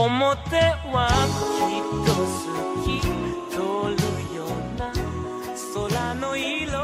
表はきっと好き通るような空の色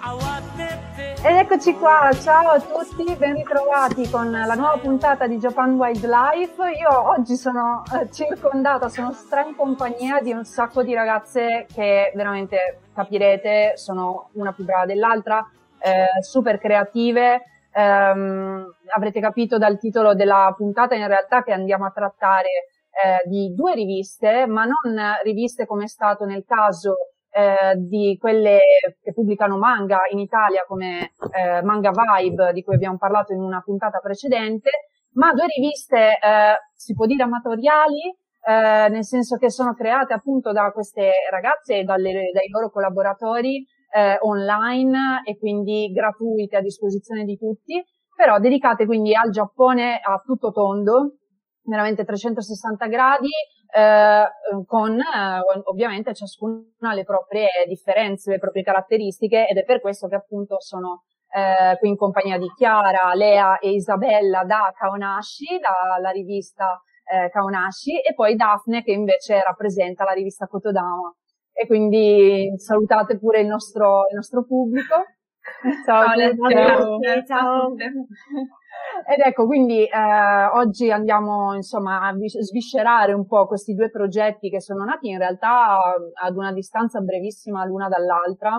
慌てて Ed eccoci qua, ciao a tutti, ben ritrovati con la nuova puntata di Japan Wildlife. Io oggi sono eh, circondata, sono stra in compagnia di un sacco di ragazze che veramente capirete sono una più brava dell'altra, eh, super creative. Ehm, avrete capito dal titolo della puntata in realtà che andiamo a trattare eh, di due riviste, ma non riviste come è stato nel caso eh, di quelle che pubblicano manga in Italia come eh, Manga Vibe, di cui abbiamo parlato in una puntata precedente, ma due riviste, eh, si può dire amatoriali, eh, nel senso che sono create appunto da queste ragazze e dalle, dai loro collaboratori eh, online e quindi gratuite a disposizione di tutti, però dedicate quindi al Giappone a tutto tondo, veramente 360 gradi, eh, con eh, ovviamente ciascuna le proprie differenze, le proprie caratteristiche ed è per questo che appunto sono eh, qui in compagnia di Chiara, Lea e Isabella da Kaonashi, dalla rivista eh, Kaonashi e poi Daphne che invece rappresenta la rivista Kotodama e quindi salutate pure il nostro, il nostro pubblico. Ciao, ciao, ciao. Ed ecco, quindi eh, oggi andiamo insomma a sviscerare un po' questi due progetti che sono nati in realtà ad una distanza brevissima l'una dall'altra,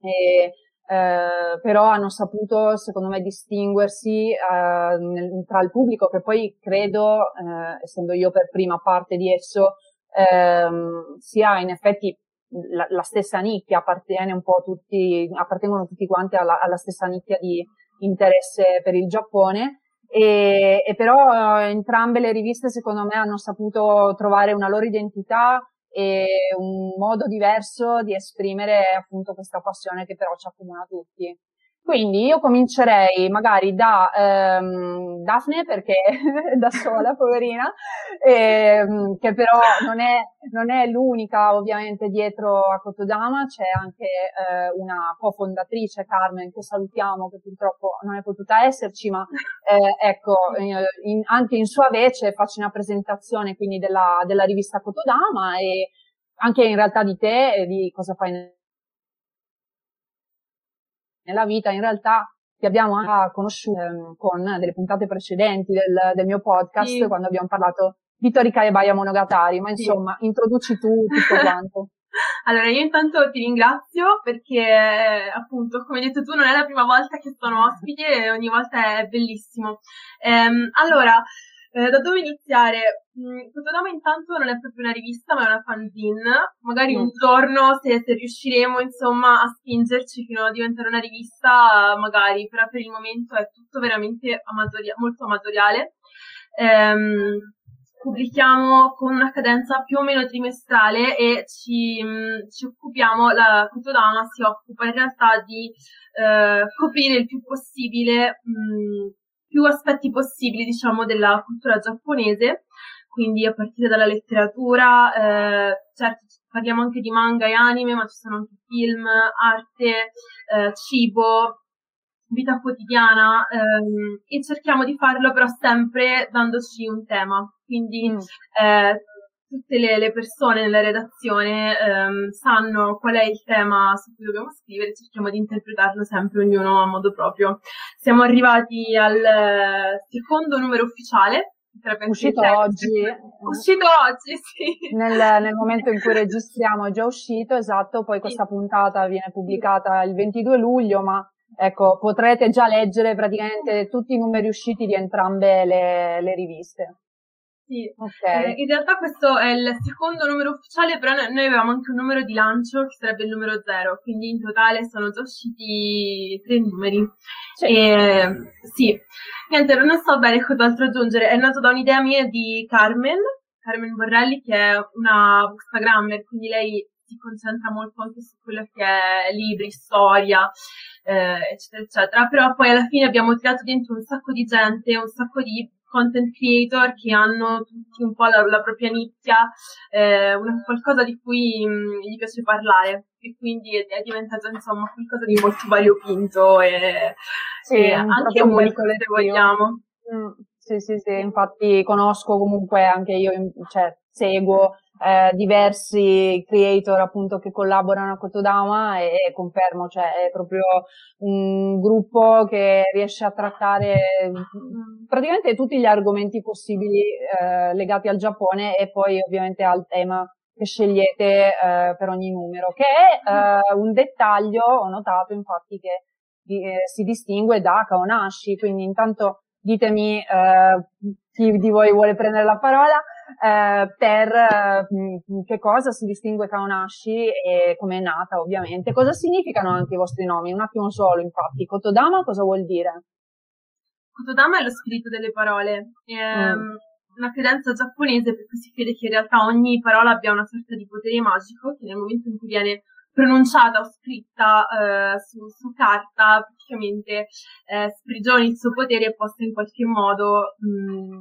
e, eh, però hanno saputo secondo me distinguersi eh, nel, tra il pubblico che poi credo, eh, essendo io per prima parte di esso, ehm, sia in effetti la, la, stessa nicchia appartiene un po' tutti, appartengono tutti quanti alla, alla stessa nicchia di interesse per il Giappone. E, e, però entrambe le riviste secondo me hanno saputo trovare una loro identità e un modo diverso di esprimere appunto questa passione che però ci accomuna tutti. Quindi io comincerei magari da ehm, Daphne perché è da sola, poverina, ehm, che però non è, non è, l'unica ovviamente dietro a Kotodama, c'è anche eh, una cofondatrice, Carmen, che salutiamo, che purtroppo non è potuta esserci, ma eh, ecco, in, anche in sua vece faccio una presentazione quindi della, della rivista Kotodama e anche in realtà di te e di cosa fai nel nella vita in realtà ti abbiamo anche conosciuto ehm, con delle puntate precedenti del, del mio podcast sì. quando abbiamo parlato di Torika e Baia Monogatari, ma insomma, sì. introduci tu tutto quanto. allora, io intanto ti ringrazio perché appunto, come hai detto tu, non è la prima volta che sono ospite e ogni volta è bellissimo. Ehm, allora, eh, da dove iniziare? Mm, Fotodama intanto non è proprio una rivista, ma è una fanzine. Magari mm. un giorno, se, se, riusciremo, insomma, a spingerci fino a diventare una rivista, magari, però per il momento è tutto veramente amatori- molto amatoriale. Ehm, pubblichiamo con una cadenza più o meno trimestrale e ci, mh, ci occupiamo, la Fotodama si occupa in realtà di eh, coprire il più possibile mh, più aspetti possibili, diciamo, della cultura giapponese, quindi a partire dalla letteratura, eh, certo parliamo anche di manga e anime, ma ci sono anche film, arte, eh, cibo, vita quotidiana ehm, e cerchiamo di farlo però sempre dandoci un tema. Quindi mm. eh, tutte le, le, persone nella redazione ehm, sanno qual è il tema su cui dobbiamo scrivere, cerchiamo di interpretarlo sempre ognuno a modo proprio. Siamo arrivati al secondo numero ufficiale uscito oggi. Uscito oggi, sì. Nel, nel, momento in cui registriamo è già uscito, esatto, poi questa puntata viene pubblicata il 22 luglio, ma ecco, potrete già leggere praticamente tutti i numeri usciti di entrambe le, le riviste. Sì, okay. eh, in realtà questo è il secondo numero ufficiale, però noi avevamo anche un numero di lancio che sarebbe il numero zero, quindi in totale sono già usciti tre numeri. Sì. E, sì, niente, non so bene cos'altro aggiungere, è nato da un'idea mia di Carmen, Carmen Borrelli, che è una bookstagrammer, quindi lei si concentra molto anche su quello che è libri, storia, eh, eccetera, eccetera. Però poi alla fine abbiamo tirato dentro un sacco di gente, un sacco di content creator che hanno tutti un po' la, la propria nicchia, eh, una, qualcosa di cui mh, mm, gli piace parlare e quindi è, è, diventato insomma qualcosa di molto variopinto e, sì, e anche unico se vogliamo. Mm, sì, sì, sì, infatti conosco comunque anche io, cioè seguo eh, diversi creator appunto che collaborano a Kotodama e, e, confermo, cioè è proprio un gruppo che riesce a trattare praticamente tutti gli argomenti possibili eh, legati al Giappone e poi ovviamente al tema che scegliete eh, per ogni numero, che è eh, un dettaglio, ho notato infatti che eh, si distingue da Kaonashi, quindi intanto ditemi eh, chi di voi vuole prendere la parola, eh, per eh, che cosa si distingue Kaonashi e come è nata ovviamente, cosa significano anche i vostri nomi, un attimo solo infatti, Kotodama cosa vuol dire? Kotodama è lo spirito delle parole, è mm. una credenza giapponese per cui si crede che in realtà ogni parola abbia una sorta di potere magico che nel momento in cui viene pronunciata o scritta eh, su, su, carta praticamente eh, sprigioni il suo potere e possa in qualche modo mh, mm,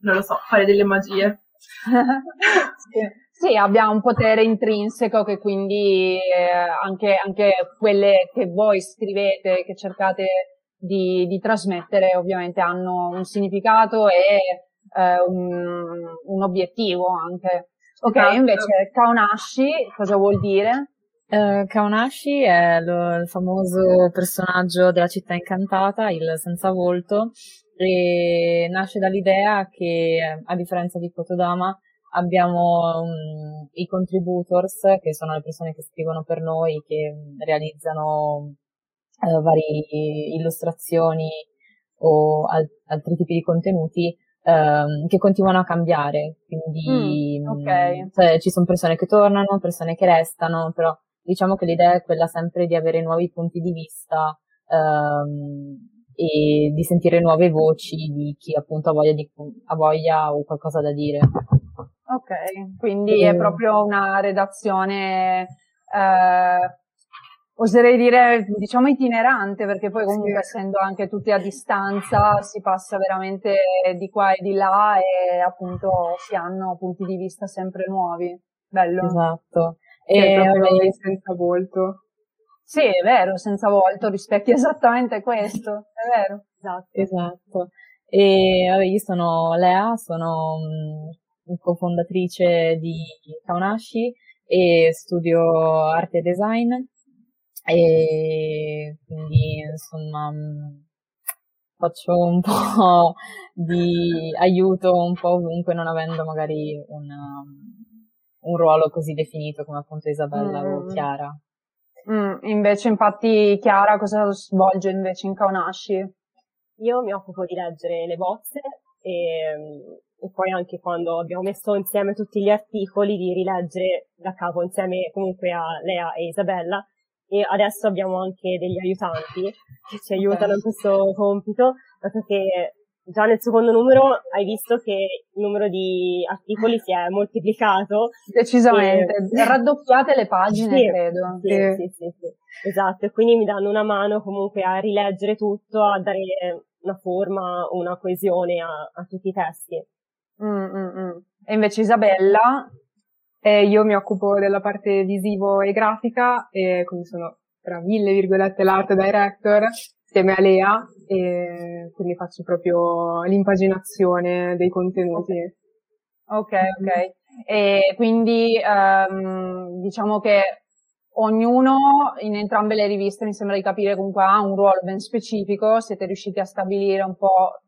non lo so, fare delle magie. sì. sì, abbia un potere intrinseco che quindi eh, anche, anche, quelle che voi scrivete, che cercate di, di trasmettere, ovviamente hanno un significato e eh, un, un, obiettivo anche. Ok, esatto. invece Kaonashi cosa vuol dire? Uh, Kaonashi è lo, il famoso personaggio della città incantata, il senza volto, e nasce dall'idea che, a differenza di Kotodama, abbiamo um, i contributors, che sono le persone che scrivono per noi, che realizzano uh, varie illustrazioni o al- altri tipi di contenuti, um, che continuano a cambiare. Quindi mm, okay. cioè, ci sono persone che tornano, persone che restano, però diciamo che l'idea è quella sempre di avere nuovi punti di vista. Um, e di sentire nuove voci di chi appunto ha voglia, di, ha voglia o qualcosa da dire. Ok, quindi e... è proprio una redazione, eh, oserei dire, diciamo itinerante, perché poi comunque sì. essendo anche tutti a distanza si passa veramente di qua e di là e appunto si hanno punti di vista sempre nuovi. Bello. Esatto. E vabbè, senza volto. Sì, è vero, senza volto rispecchia esattamente questo, è vero. Esatto. esatto. E vabbè, io sono Lea, sono um, cofondatrice di Kaunashi e studio arte e design e quindi insomma faccio un po' di aiuto un po' ovunque non avendo magari un, un ruolo così definito come appunto Isabella mm. o Chiara. Mm, invece, infatti, Chiara cosa svolge invece in Kaunashi? Io mi occupo di leggere le bozze e, mm, e, poi anche quando abbiamo messo insieme tutti gli articoli di rileggere da capo insieme comunque a Lea e Isabella e adesso abbiamo anche degli aiutanti che ci aiutano in questo compito, dato che già nel secondo numero hai visto che il numero di articoli si è moltiplicato. Decisamente, e... raddoppiate le pagine, sì, credo. Sì, sì, sì, sì, esatto, e quindi mi danno una mano comunque a rileggere tutto, a dare una forma, una coesione a, a tutti i testi. Mm, mm, mm. E invece Isabella? Eh, io mi occupo della parte visivo e grafica e quindi sono tra mille virgolette l'art director insieme a Lea e quindi faccio proprio l'impaginazione dei contenuti. Ok, ok. E quindi um, diciamo che ognuno in entrambe le riviste mi sembra di capire comunque ha un ruolo ben specifico, siete riusciti a stabilire un po'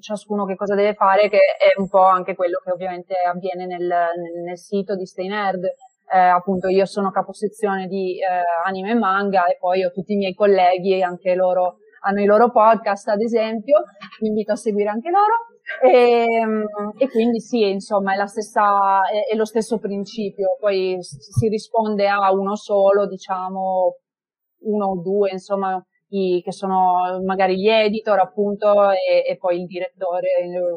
ciascuno che cosa deve fare, che è un po' anche quello che ovviamente avviene nel, nel, nel sito di Stay Nerd. Eh, appunto io sono caposezione di eh, anime e manga e poi ho tutti i miei colleghi, anche loro hanno i loro podcast ad esempio, vi invito a seguire anche loro. E, ehm, e quindi sì, insomma, è, la stessa, è, è, lo stesso principio. Poi si risponde a uno solo, diciamo, uno o due, insomma, i, che sono magari gli editor appunto e, e poi il direttore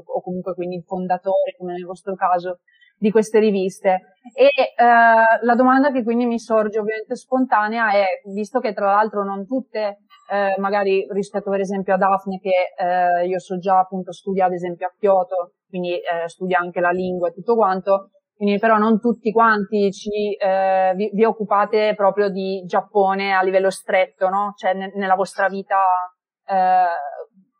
o comunque quindi il fondatore, come nel vostro caso, di queste riviste. E eh, la domanda che quindi mi sorge ovviamente spontanea è, visto che tra l'altro non tutte, eh, magari rispetto per esempio a Daphne, che eh, io so già appunto studia ad esempio a Kyoto, quindi eh, studia anche la lingua e tutto quanto, quindi però non tutti quanti ci, eh, vi, vi, occupate proprio di Giappone a livello stretto, no? Cioè ne, nella vostra vita eh,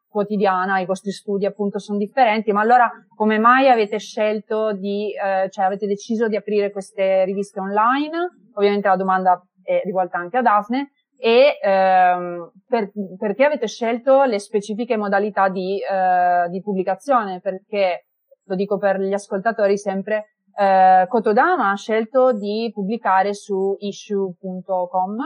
quotidiana, i vostri studi appunto sono differenti, ma allora come mai avete scelto di, eh, cioè avete deciso di aprire queste riviste online? Ovviamente la domanda è rivolta anche a Daphne. E ehm, per, perché avete scelto le specifiche modalità di, eh, di pubblicazione? Perché, lo dico per gli ascoltatori sempre, eh, Kotodama ha scelto di pubblicare su issue.com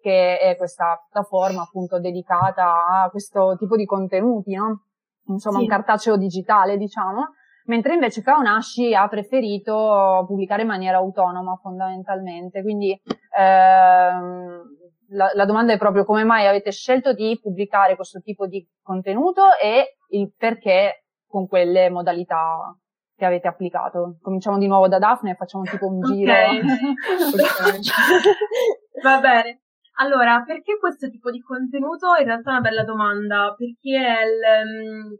che è questa piattaforma appunto dedicata a questo tipo di contenuti, no? Insomma, sì. un cartaceo digitale, diciamo. Mentre invece Kaonashi ha preferito pubblicare in maniera autonoma fondamentalmente. Quindi ehm, la, la, domanda è proprio come mai avete scelto di pubblicare questo tipo di contenuto e il perché con quelle modalità che avete applicato. Cominciamo di nuovo da Daphne e facciamo tipo un giro. Va bene. Allora, perché questo tipo di contenuto? In realtà è una bella domanda, perché il, um,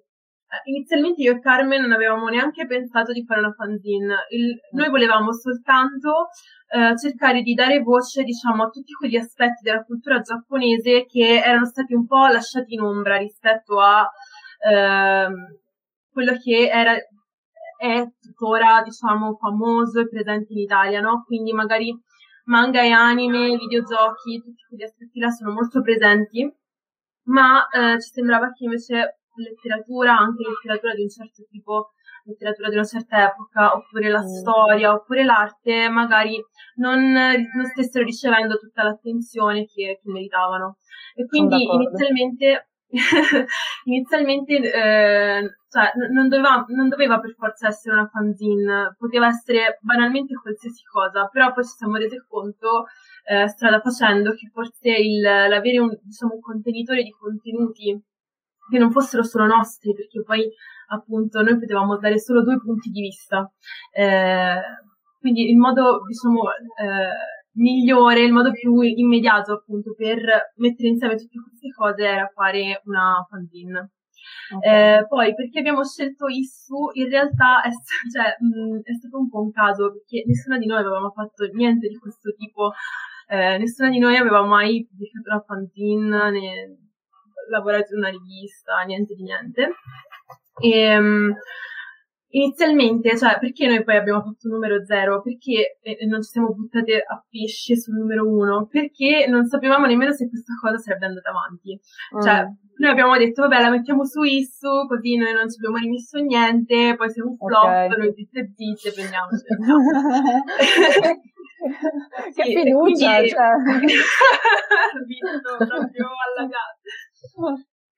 inizialmente io e Carmen non avevamo neanche pensato di fare una fanzine. Il, noi volevamo soltanto uh, cercare di dare voce, diciamo, a tutti quegli aspetti della cultura giapponese che erano stati un po' lasciati in ombra rispetto a uh, quello che era è tuttora, diciamo, famoso e presente in Italia, no? Quindi magari manga e anime, videogiochi, tutti quegli aspetti là sono molto presenti, ma eh, ci sembrava che invece letteratura, anche letteratura di un certo tipo, letteratura di una certa epoca, oppure la mm. storia, oppure l'arte, magari non, non stessero ricevendo tutta l'attenzione che, che meritavano. E quindi inizialmente inizialmente eh, cioè, non, doveva, non doveva per forza essere una fanzine, poteva essere banalmente qualsiasi cosa, però poi ci siamo resi conto eh, strada facendo che forse il, l'avere un, diciamo, un contenitore di contenuti che non fossero solo nostri, perché poi appunto noi potevamo dare solo due punti di vista. Eh, quindi il modo, diciamo, eh, migliore, il modo più immediato appunto per mettere insieme tutte queste cose era fare una fanzine. Okay. Eh, poi perché abbiamo scelto Issu in realtà è, cioè, mh, è, stato un po' un caso perché nessuna di noi avevamo fatto niente di questo tipo, eh, nessuna di noi aveva mai pubblicato una fanzine né lavorato in una rivista, niente di niente. E, mh, Inizialmente, cioè, perché noi poi abbiamo fatto il numero zero? Perché eh, non ci siamo buttate a pesce sul numero uno? Perché non sapevamo nemmeno se questa cosa sarebbe andata avanti. Mm. Cioè, noi abbiamo detto, vabbè, la mettiamo su Issu, così noi non ci abbiamo rimesso niente, poi se è un flop, okay. noi zitte zitte, prendiamoci. che sì, fiducia, quindi, cioè. visto proprio alla casa.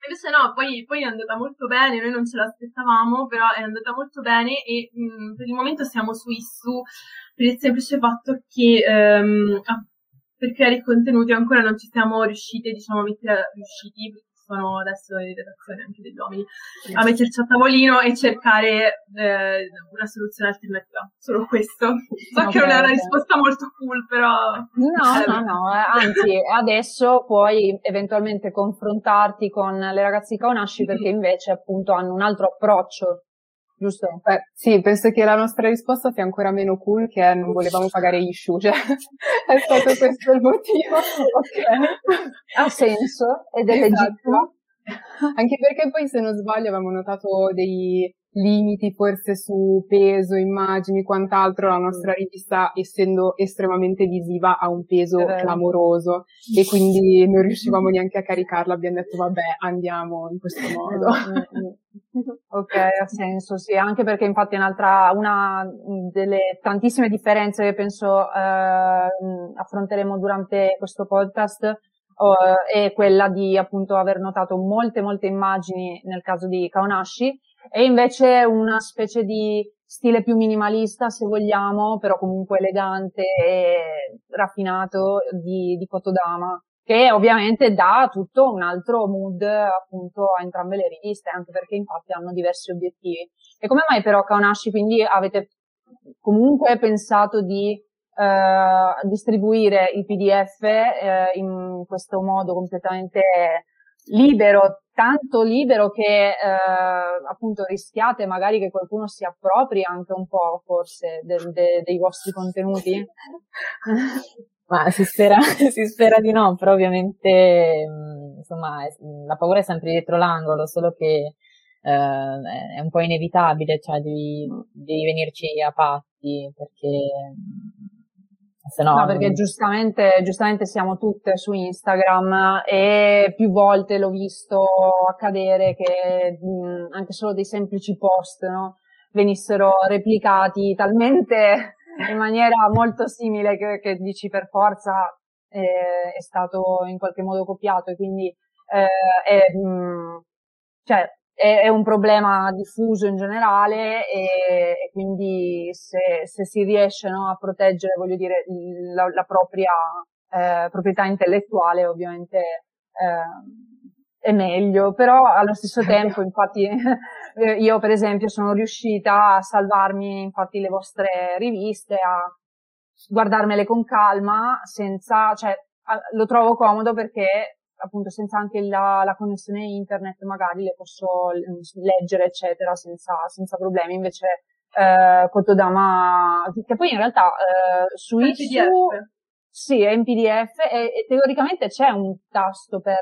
Invece no, poi, poi, è andata molto bene, noi non ce l'aspettavamo, però è andata molto bene e mh, mm, per il momento siamo su Issu per il semplice fatto che um, per creare i contenuti ancora non ci siamo riusciti, diciamo, a mettere riusciti, sono adesso in redazione anche degli uomini, a metterci a tavolino e cercare eh, una soluzione alternativa. Solo questo. So okay, che non è una risposta molto cool, però... No, eh, no, no, anzi, adesso puoi eventualmente confrontarti con le ragazze di Kaunashi perché invece appunto hanno un altro approccio giusto? Beh, sì, penso che la nostra risposta sia ancora meno cool che non volevamo pagare issue, cioè è stato questo il motivo. Ok. Ha senso ed è esatto. legittimo. Anche perché poi, se non sbaglio, avevamo notato dei limiti forse su peso, immagini, quant'altro. La nostra rivista, essendo estremamente visiva, ha un peso clamoroso e quindi non riuscivamo neanche a caricarla. Abbiamo detto, vabbè, andiamo in questo modo. ok, ha senso, sì, anche perché infatti un'altra, una delle tantissime differenze che penso eh, affronteremo durante questo podcast uh, è quella di appunto aver notato molte molte immagini nel caso di Kaonashi e invece una specie di stile più minimalista se vogliamo, però comunque elegante e raffinato di, di Kotodama che ovviamente dà tutto un altro mood appunto a entrambe le riviste, anche perché infatti hanno diversi obiettivi. E come mai però Kaonashi quindi avete comunque pensato di eh, distribuire il PDF eh, in questo modo completamente libero, tanto libero che eh, appunto rischiate magari che qualcuno si appropri anche un po' forse de, de, dei vostri contenuti? Ma si spera, si spera di no, però ovviamente insomma la paura è sempre dietro l'angolo, solo che eh, è un po' inevitabile, cioè devi, devi venirci a patti perché se no, no, perché giustamente, giustamente siamo tutte su Instagram e più volte l'ho visto accadere che mh, anche solo dei semplici post no, venissero replicati talmente in maniera molto simile che, che dici per forza eh, è stato in qualche modo copiato. E quindi eh, è, mh, cioè, è, è un problema diffuso in generale e, e quindi se, se, si riesce no, a proteggere, voglio dire, la, la propria eh, proprietà intellettuale, ovviamente eh, è meglio, però allo stesso tempo, infatti, io per esempio sono riuscita a salvarmi infatti le vostre riviste, a guardarmele con calma, senza, cioè, lo trovo comodo perché appunto senza anche la, la, connessione internet magari le posso leggere eccetera senza, senza problemi invece eh, Kotodama che poi in realtà eh, su Issuu sì è in pdf e, e, teoricamente c'è un tasto per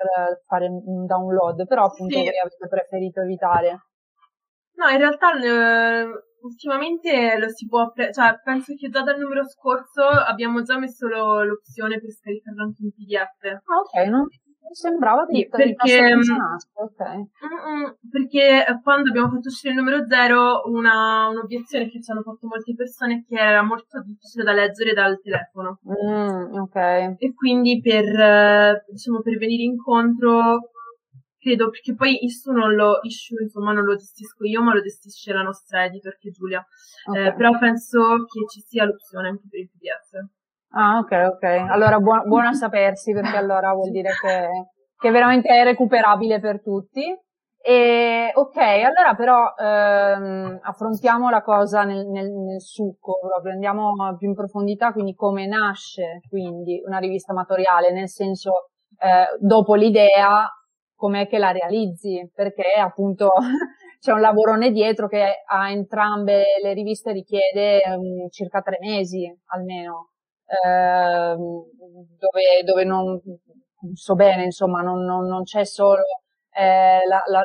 fare un download però appunto sì. voi avete preferito evitare no in realtà eh, ultimamente lo si può pre- cioè penso che già dal numero scorso abbiamo già messo lo, l'opzione per scaricarlo anche in pdf ah ok no? Mi sembrava che sì, perché, okay. perché quando abbiamo fatto uscire il numero zero, una, un'obiezione che ci hanno fatto molte persone è che era molto difficile da leggere dal telefono. Mm, okay. E quindi per, diciamo, per venire incontro, credo, perché poi issue non lo, issue, insomma, non lo gestisco io, ma lo gestisce la nostra editor che è Giulia. Okay. Eh, però penso che ci sia l'opzione anche per il PDF. Ah, ok, ok. Allora buona, buono a sapersi perché allora vuol dire che, che veramente è recuperabile per tutti. E, ok, allora però ehm, affrontiamo la cosa nel, nel, nel, succo, proprio andiamo più in profondità, quindi come nasce quindi una rivista amatoriale, nel senso eh, dopo l'idea com'è che la realizzi, perché appunto c'è un lavorone dietro che a entrambe le riviste richiede um, circa tre mesi almeno eh, dove, dove non so bene, insomma, non, non, non c'è solo eh, la, la,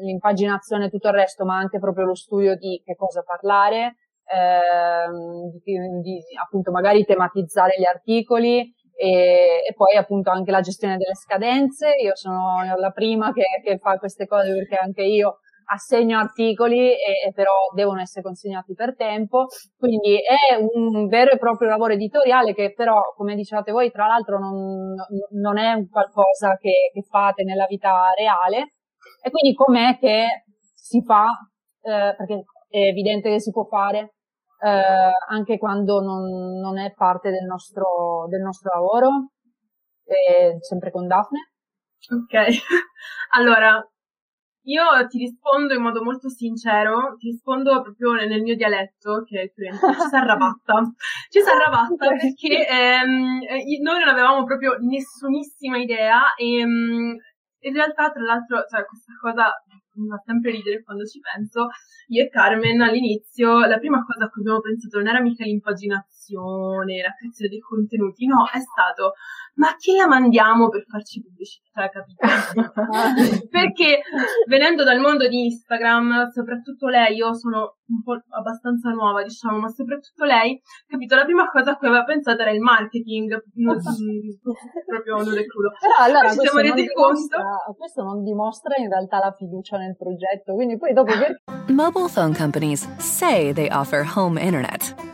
l'impaginazione e tutto il resto, ma anche proprio lo studio di che cosa parlare, eh, di, di, appunto magari tematizzare gli articoli e, e, poi appunto anche la gestione delle scadenze. Io sono la prima che, che fa queste cose perché anche io assegno articoli e, e, però devono essere consegnati per tempo, quindi è un vero e proprio lavoro editoriale che però, come dicevate voi, tra l'altro non, non è un qualcosa che, che, fate nella vita reale. E quindi com'è che si fa, eh, perché è evidente che si può fare eh, anche quando non, non, è parte del nostro, del nostro lavoro, eh, sempre con Daphne. Ok, allora io ti rispondo in modo molto sincero, ti rispondo proprio nel mio dialetto, che è il cliente, ci si arrabatta. Ci si arrabatta perché ehm, noi non avevamo proprio nessunissima idea e ehm, in realtà, tra l'altro, cioè, questa cosa mi fa sempre ridere quando ci penso, io e Carmen all'inizio la prima cosa a cui abbiamo pensato non era mica l'impaginazione, la creazione dei contenuti, no, è stato ma chi la mandiamo per farci pubblicità, capito? Perché venendo dal mondo di Instagram, soprattutto lei, io sono un po' abbastanza nuova, diciamo, ma soprattutto lei, capito, la prima cosa a cui aveva pensato era il marketing, non, proprio non è crudo. Però allora ci siamo resi conto. Questo non dimostra in realtà la fiducia nel progetto, quindi poi dopo... Mobile phone companies say they offer home internet.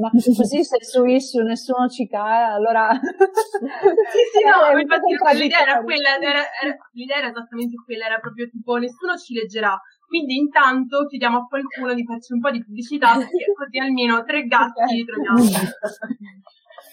Ma così se su issue nessuno ci cae, allora... sì, sì, no, eh, infatti l'idea era quella, era, era, l'idea era esattamente quella, era proprio tipo nessuno ci leggerà, quindi intanto chiediamo a qualcuno di farci un po' di pubblicità, perché così almeno tre gatti li troviamo.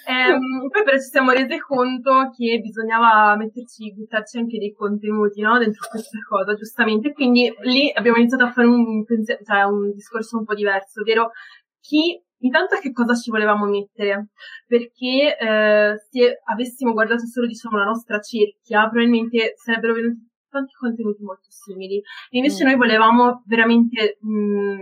Ehm, poi però ci siamo resi conto che bisognava metterci, buttarci anche dei contenuti no? dentro questa cosa, giustamente. Quindi lì abbiamo iniziato a fare un, cioè, un discorso un po' diverso, ovvero chi Intanto che cosa ci volevamo mettere? Perché eh, se avessimo guardato solo diciamo la nostra cerchia, probabilmente sarebbero venuti tanti contenuti molto simili. E invece mm. noi volevamo veramente mh, mm,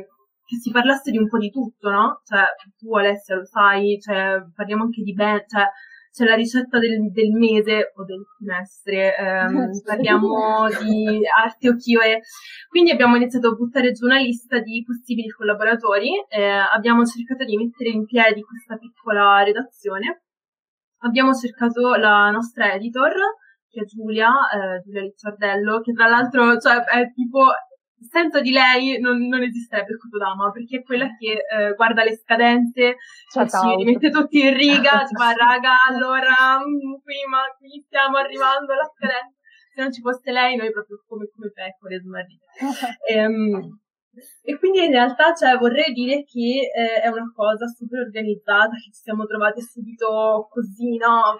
che si parlasse di un po' di tutto, no? Cioè, tu Alessia lo sai, cioè, parliamo anche di ben, cioè, c'è la ricetta del, del, mese o del trimestre, ehm, parliamo di arte o e quindi abbiamo iniziato a buttare giù una lista di possibili collaboratori, eh, abbiamo cercato di mettere in piedi questa piccola redazione, abbiamo cercato la nostra editor, che è Giulia, eh, Giulia Licciardello, che tra l'altro cioè, è tipo senza di lei non, non esisterebbe Kotodama, perché è quella che eh, guarda le scadenze, cioè ci mette tutti in riga, ci fa raga, allora mm, qui, ma qui stiamo arrivando alla scadenza. Se non ci fosse lei, noi proprio come, come pecore smarrite. e, um, e quindi in realtà cioè, vorrei dire che eh, è una cosa super organizzata, che ci siamo trovate subito così, no?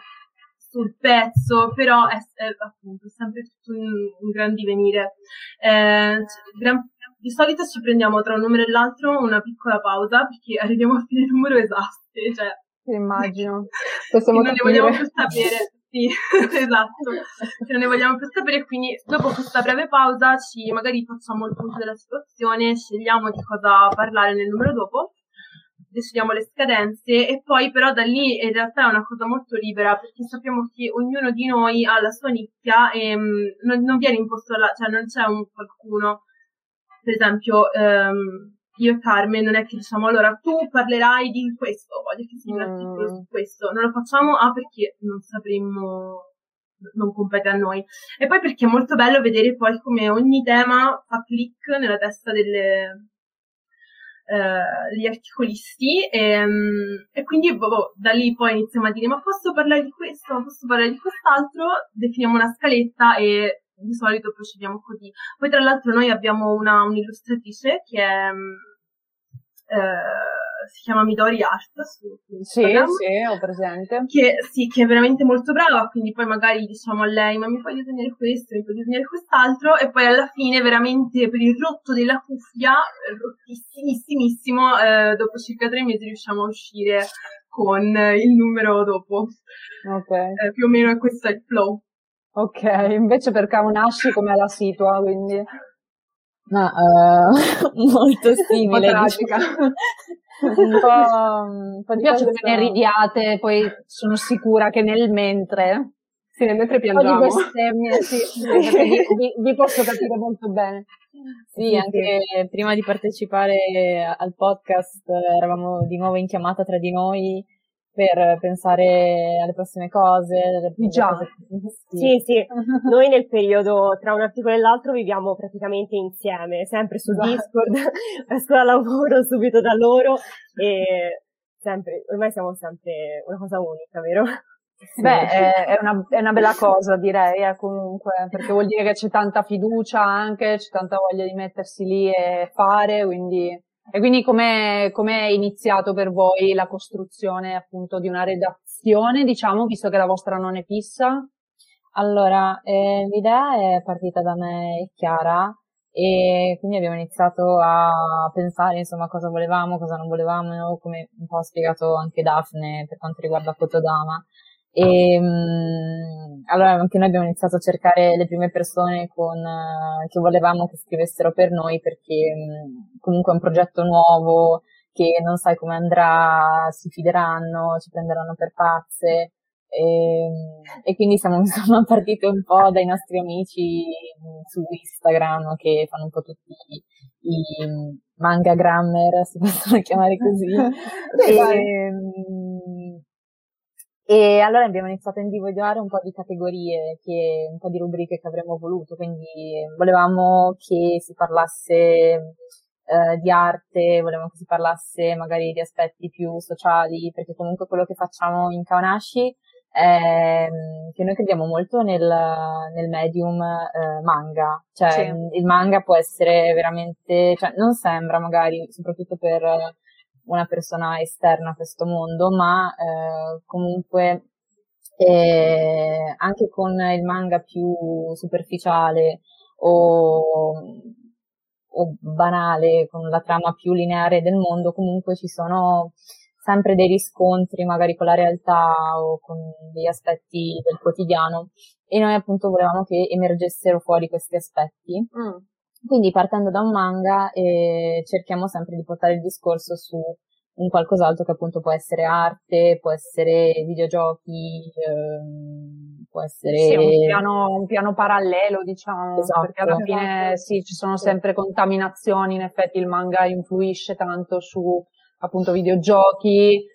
Sul pezzo, però è, è appunto sempre tutto un, un gran divenire. Eh, gran, di solito ci prendiamo tra un numero e l'altro una piccola pausa perché arriviamo a fine numero esatto, cioè immagino. non ne vogliamo più sapere. Sì, esatto. non ne vogliamo più sapere, quindi dopo questa breve pausa ci magari facciamo il punto della situazione, scegliamo di cosa parlare nel numero dopo decidiamo le scadenze e poi però da lì in realtà è una cosa molto libera perché sappiamo che ognuno di noi ha la sua nicchia e um, non, non, viene imposto la, cioè non c'è un qualcuno, per esempio um, io e Carmen non è che diciamo allora tu parlerai di questo, voglio che sia un articolo su questo, non lo facciamo ah perché non sapremmo non compete a noi. E poi perché è molto bello vedere poi come ogni tema fa click nella testa delle, eh, gli articolisti e, um, e quindi boh, da lì poi iniziamo a dire ma posso parlare di questo, posso parlare di quest'altro, definiamo una scaletta e di solito procediamo così. Poi tra l'altro noi abbiamo una, un'illustratrice che è um, eh, si chiama Midori Art su Instagram. Sì, sì, ho presente. Che, sì, che è veramente molto brava, quindi poi magari diciamo a lei, ma mi puoi disegnare questo, mi puoi disegnare quest'altro, e poi alla fine veramente per il rotto della cuffia, rottissimissimo, eh, dopo circa tre mesi riusciamo a uscire con il numero dopo. Ok. Eh, più o meno questo è il flow. Ok, invece per Kaunashi come la situa, quindi... No, uh, molto simile. un po' tragica. un po', un po' Mi piace questo... che ne ridiate, poi sono sicura che nel mentre... Sì, nel mentre piangiamo. Di bestemmie, sì, vi, vi, vi, posso capire molto bene. Sì, sì anche sì. prima di partecipare al podcast eravamo di nuovo in chiamata tra di noi per pensare alle prossime cose. Già. Cose... Sì, sì. Noi nel periodo tra un articolo e l'altro viviamo praticamente insieme, sempre su esatto. Discord, esco da lavoro subito da loro e sempre, ormai siamo sempre una cosa unica, vero? Beh, è, è, una, è, una, bella cosa direi, eh, comunque, perché vuol dire che c'è tanta fiducia anche, c'è tanta voglia di mettersi lì e fare, quindi E quindi come è iniziato per voi la costruzione appunto di una redazione, diciamo, visto che la vostra non è fissa? Allora, eh, l'idea è partita da me e Chiara e quindi abbiamo iniziato a pensare insomma cosa volevamo, cosa non volevamo, come un po' ha spiegato anche Daphne per quanto riguarda Fotodama. E mh, mm, allora anche noi abbiamo iniziato a cercare le prime persone con, uh, che volevamo che scrivessero per noi perché mh, mm, comunque è un progetto nuovo che non sai come andrà, si fideranno, ci prenderanno per pazze e, e quindi siamo insomma partiti un po' dai nostri amici su Instagram che fanno un po' tutti i, manga grammar, si possono chiamare così. e, e allora abbiamo iniziato a individuare un po' di categorie, che, un po' di rubriche che avremmo voluto, quindi volevamo che si parlasse eh, di arte, volevamo che si parlasse magari di aspetti più sociali, perché comunque quello che facciamo in Kaonashi è che noi crediamo molto nel, nel medium eh, manga, cioè sì. il manga può essere veramente, cioè non sembra magari, soprattutto per una persona esterna a questo mondo, ma eh, comunque eh, anche con il manga più superficiale o, o banale, con la trama più lineare del mondo, comunque ci sono sempre dei riscontri magari con la realtà o con degli aspetti del quotidiano e noi appunto volevamo che emergessero fuori questi aspetti. Mm. Quindi partendo da un manga eh, cerchiamo sempre di portare il discorso su un qualcos'altro che appunto può essere arte, può essere videogiochi, ehm, può essere... Sì, un piano, un piano parallelo, diciamo, esatto. perché alla fine sì, ci sono sempre contaminazioni, in effetti il manga influisce tanto su appunto videogiochi,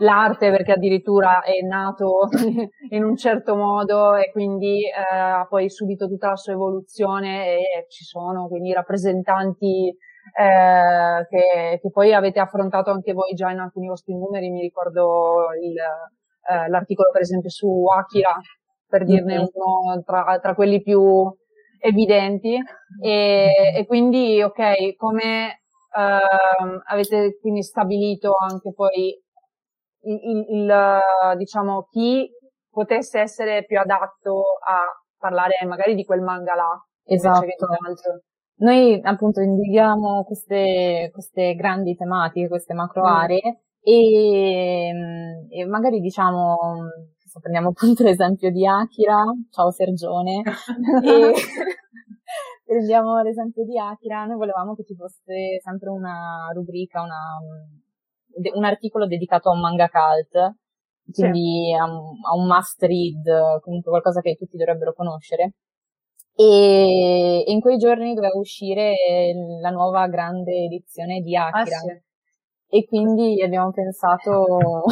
l'arte perché addirittura è nato in un certo modo e quindi eh, ha poi subito tutta la sua evoluzione e ci sono quindi rappresentanti eh, che, che, poi avete affrontato anche voi già in alcuni vostri numeri, mi ricordo il, eh, l'articolo per esempio su Akira, per dirne mm-hmm. uno tra, tra, quelli più evidenti e, e quindi ok, come Uh, avete quindi stabilito anche poi il, il, diciamo, chi potesse essere più adatto a parlare magari di quel manga là. Esatto. Noi appunto individuiamo queste, queste grandi tematiche, queste macro mm. aree mm. e, e, magari diciamo, prendiamo appunto l'esempio di Akira, ciao Sergione, e, prendiamo l'esempio di Akira, noi volevamo che ci fosse sempre una rubrica, una, un articolo dedicato a un manga cult, quindi sì. a, un, a, un, must read, comunque qualcosa che tutti dovrebbero conoscere. E, e in quei giorni doveva uscire la nuova grande edizione di Akira. Ah, sì. E quindi abbiamo pensato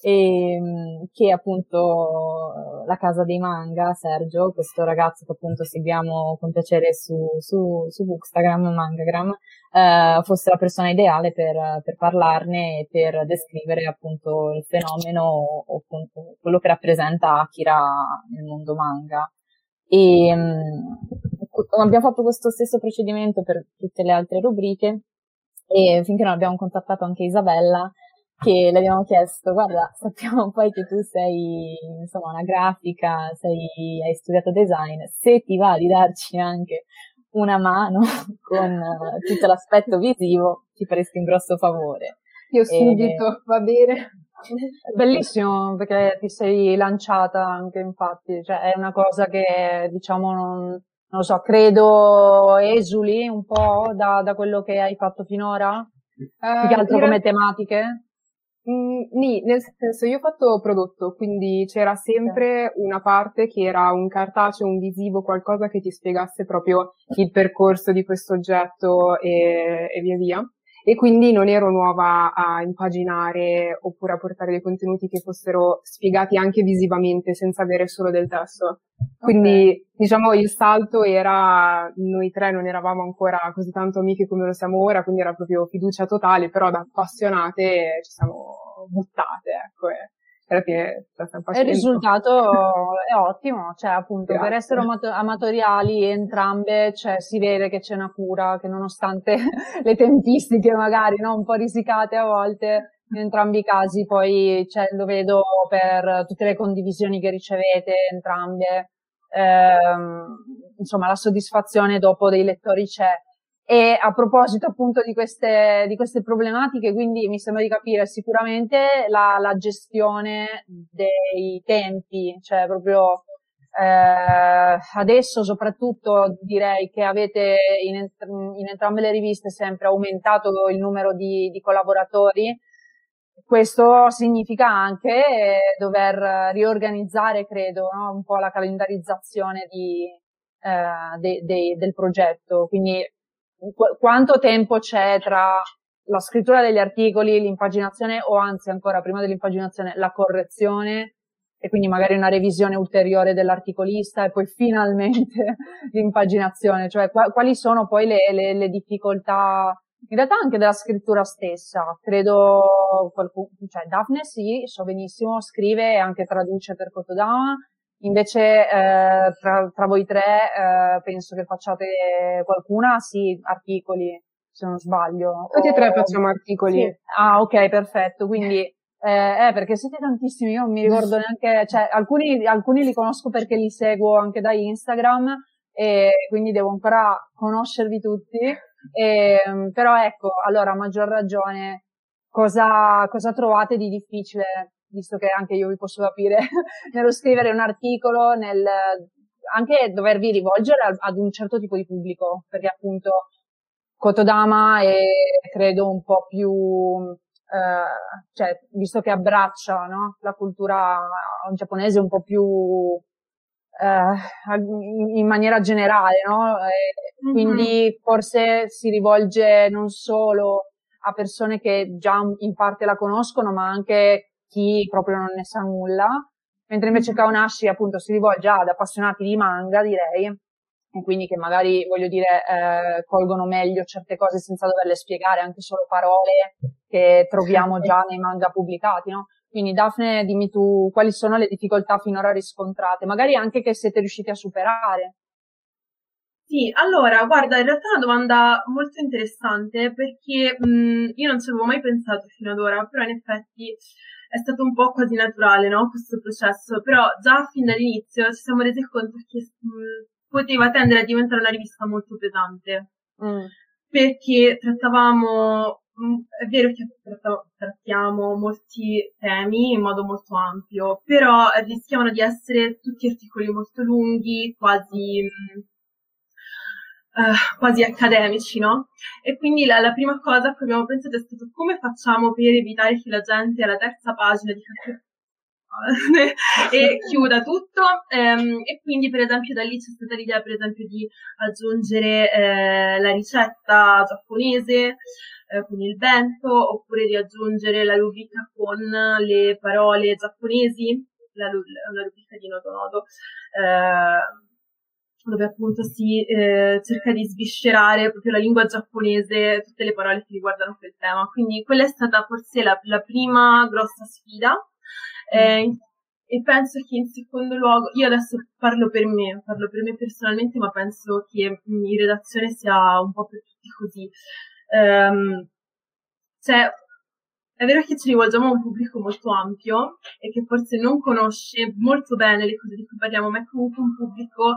e ehm, che appunto la casa dei manga, Sergio, questo ragazzo che appunto seguiamo con piacere su, su, su Bookstagram, Mangagram, eh, fosse la persona ideale per, per parlarne e per descrivere appunto il fenomeno o, appunto quello che rappresenta Akira nel mondo manga. E um, abbiamo fatto questo stesso procedimento per tutte le altre rubriche e finché non abbiamo contattato anche Isabella che le abbiamo chiesto, guarda, sappiamo poi che tu sei, insomma, una grafica, sei, hai studiato design, se ti va di darci anche una mano con uh, tutto l'aspetto visivo, ti faresti un grosso favore. Io subito, e... va bene. Bellissimo perché ti sei lanciata anche infatti, cioè è una cosa che diciamo non, non lo so, credo esuli un po' da, da quello che hai fatto finora, uh, più che altro come tematiche. Mm, nel senso io ho fatto prodotto, quindi c'era sempre una parte che era un cartaceo, un visivo, qualcosa che ti spiegasse proprio il percorso di questo oggetto e, e via via e quindi non ero nuova a impaginare oppure a portare dei contenuti che fossero spiegati anche visivamente senza avere solo del testo. Quindi okay. diciamo il salto era, noi tre non eravamo ancora così tanto amiche come lo siamo ora, quindi era proprio fiducia totale, però da appassionate ci siamo buttate, ecco. E Perché cioè, il risultato è ottimo, cioè appunto Grazie. per essere amatoriali entrambe cioè, si vede che c'è una cura che nonostante le tempistiche magari no, un po' risicate a volte, in entrambi i casi poi cioè, lo vedo per tutte le condivisioni che ricevete entrambe, ehm, insomma la soddisfazione dopo dei lettori c'è. E a proposito appunto di queste, di queste problematiche, quindi mi sembra di capire sicuramente la, la gestione dei tempi, cioè proprio eh, adesso soprattutto direi che avete in, in, entrambe le riviste sempre aumentato il numero di, di collaboratori. Questo significa anche dover riorganizzare, credo, no? un po' la calendarizzazione di, eh, de, de, del progetto. Quindi qu- quanto tempo c'è tra la scrittura degli articoli, l'impaginazione o anzi ancora prima dell'impaginazione la correzione e quindi magari una revisione ulteriore dell'articolista e poi finalmente l'impaginazione, cioè qua- quali sono poi le, le, le, difficoltà in realtà anche della scrittura stessa, credo qualcuno, cioè Daphne sì, so benissimo, scrive e anche traduce per Kotodama, Invece eh, tra, tra, voi tre eh, penso che facciate qualcuna, sì, articoli, se non sbaglio. Tutti e tre facciamo articoli. Sì. Ah, ok, perfetto. Quindi, eh, eh, perché siete tantissimi, io non mi ricordo neanche, cioè, alcuni, alcuni li conosco perché li seguo anche da Instagram e quindi devo ancora conoscervi tutti. E, però ecco, allora, a maggior ragione, cosa, cosa trovate di difficile visto che anche io vi posso capire, nello scrivere un articolo, nel anche dovervi rivolgere ad un certo tipo di pubblico, perché appunto Kotodama è credo un po' più, eh, cioè, visto che abbraccia no? la cultura giapponese un po' più eh, in maniera generale, no? Mm-hmm. Quindi forse si rivolge non solo a persone che già in parte la conoscono, ma anche chi proprio non ne sa nulla, mentre invece mm-hmm. Kaonashi appunto si rivolge ad appassionati di manga, direi, e quindi che magari, voglio dire, eh, colgono meglio certe cose senza doverle spiegare, anche solo parole che troviamo già nei manga pubblicati, no? Quindi Daphne, dimmi tu quali sono le difficoltà finora riscontrate, magari anche che siete riusciti a superare. Sì, allora, guarda, in realtà è una domanda molto interessante perché mh, io non ci avevo mai pensato fino ad ora, però in effetti è stato un po' quasi naturale, no? Questo processo, però già fin dall'inizio ci siamo resi conto che mh, poteva tendere a diventare una rivista molto pesante. Mm. Perché trattavamo, mh, è vero che trattiamo molti temi in modo molto ampio, però rischiavano di essere tutti articoli molto lunghi, quasi mh, uh, quasi accademici, no? E quindi la, la, prima cosa a cui abbiamo pensato è stato come facciamo per evitare che la gente alla terza pagina di e chiuda tutto ehm, e quindi per esempio da lì c'è stata l'idea per esempio di aggiungere eh, la ricetta giapponese eh, con il bento oppure di aggiungere la rubrica con le parole giapponesi la, la rubrica di Nodo Nodo eh, dove appunto si eh, cerca di sviscerare proprio la lingua giapponese, tutte le parole che riguardano quel tema. Quindi quella è stata forse la, la prima grossa sfida. Eh, e penso che in secondo luogo, io adesso parlo per me, parlo per me personalmente, ma penso che in redazione sia un po' per tutti così. Um, cioè, è vero che ci rivolgiamo a un pubblico molto ampio e che forse non conosce molto bene le cose di cui parliamo, ma è comunque un pubblico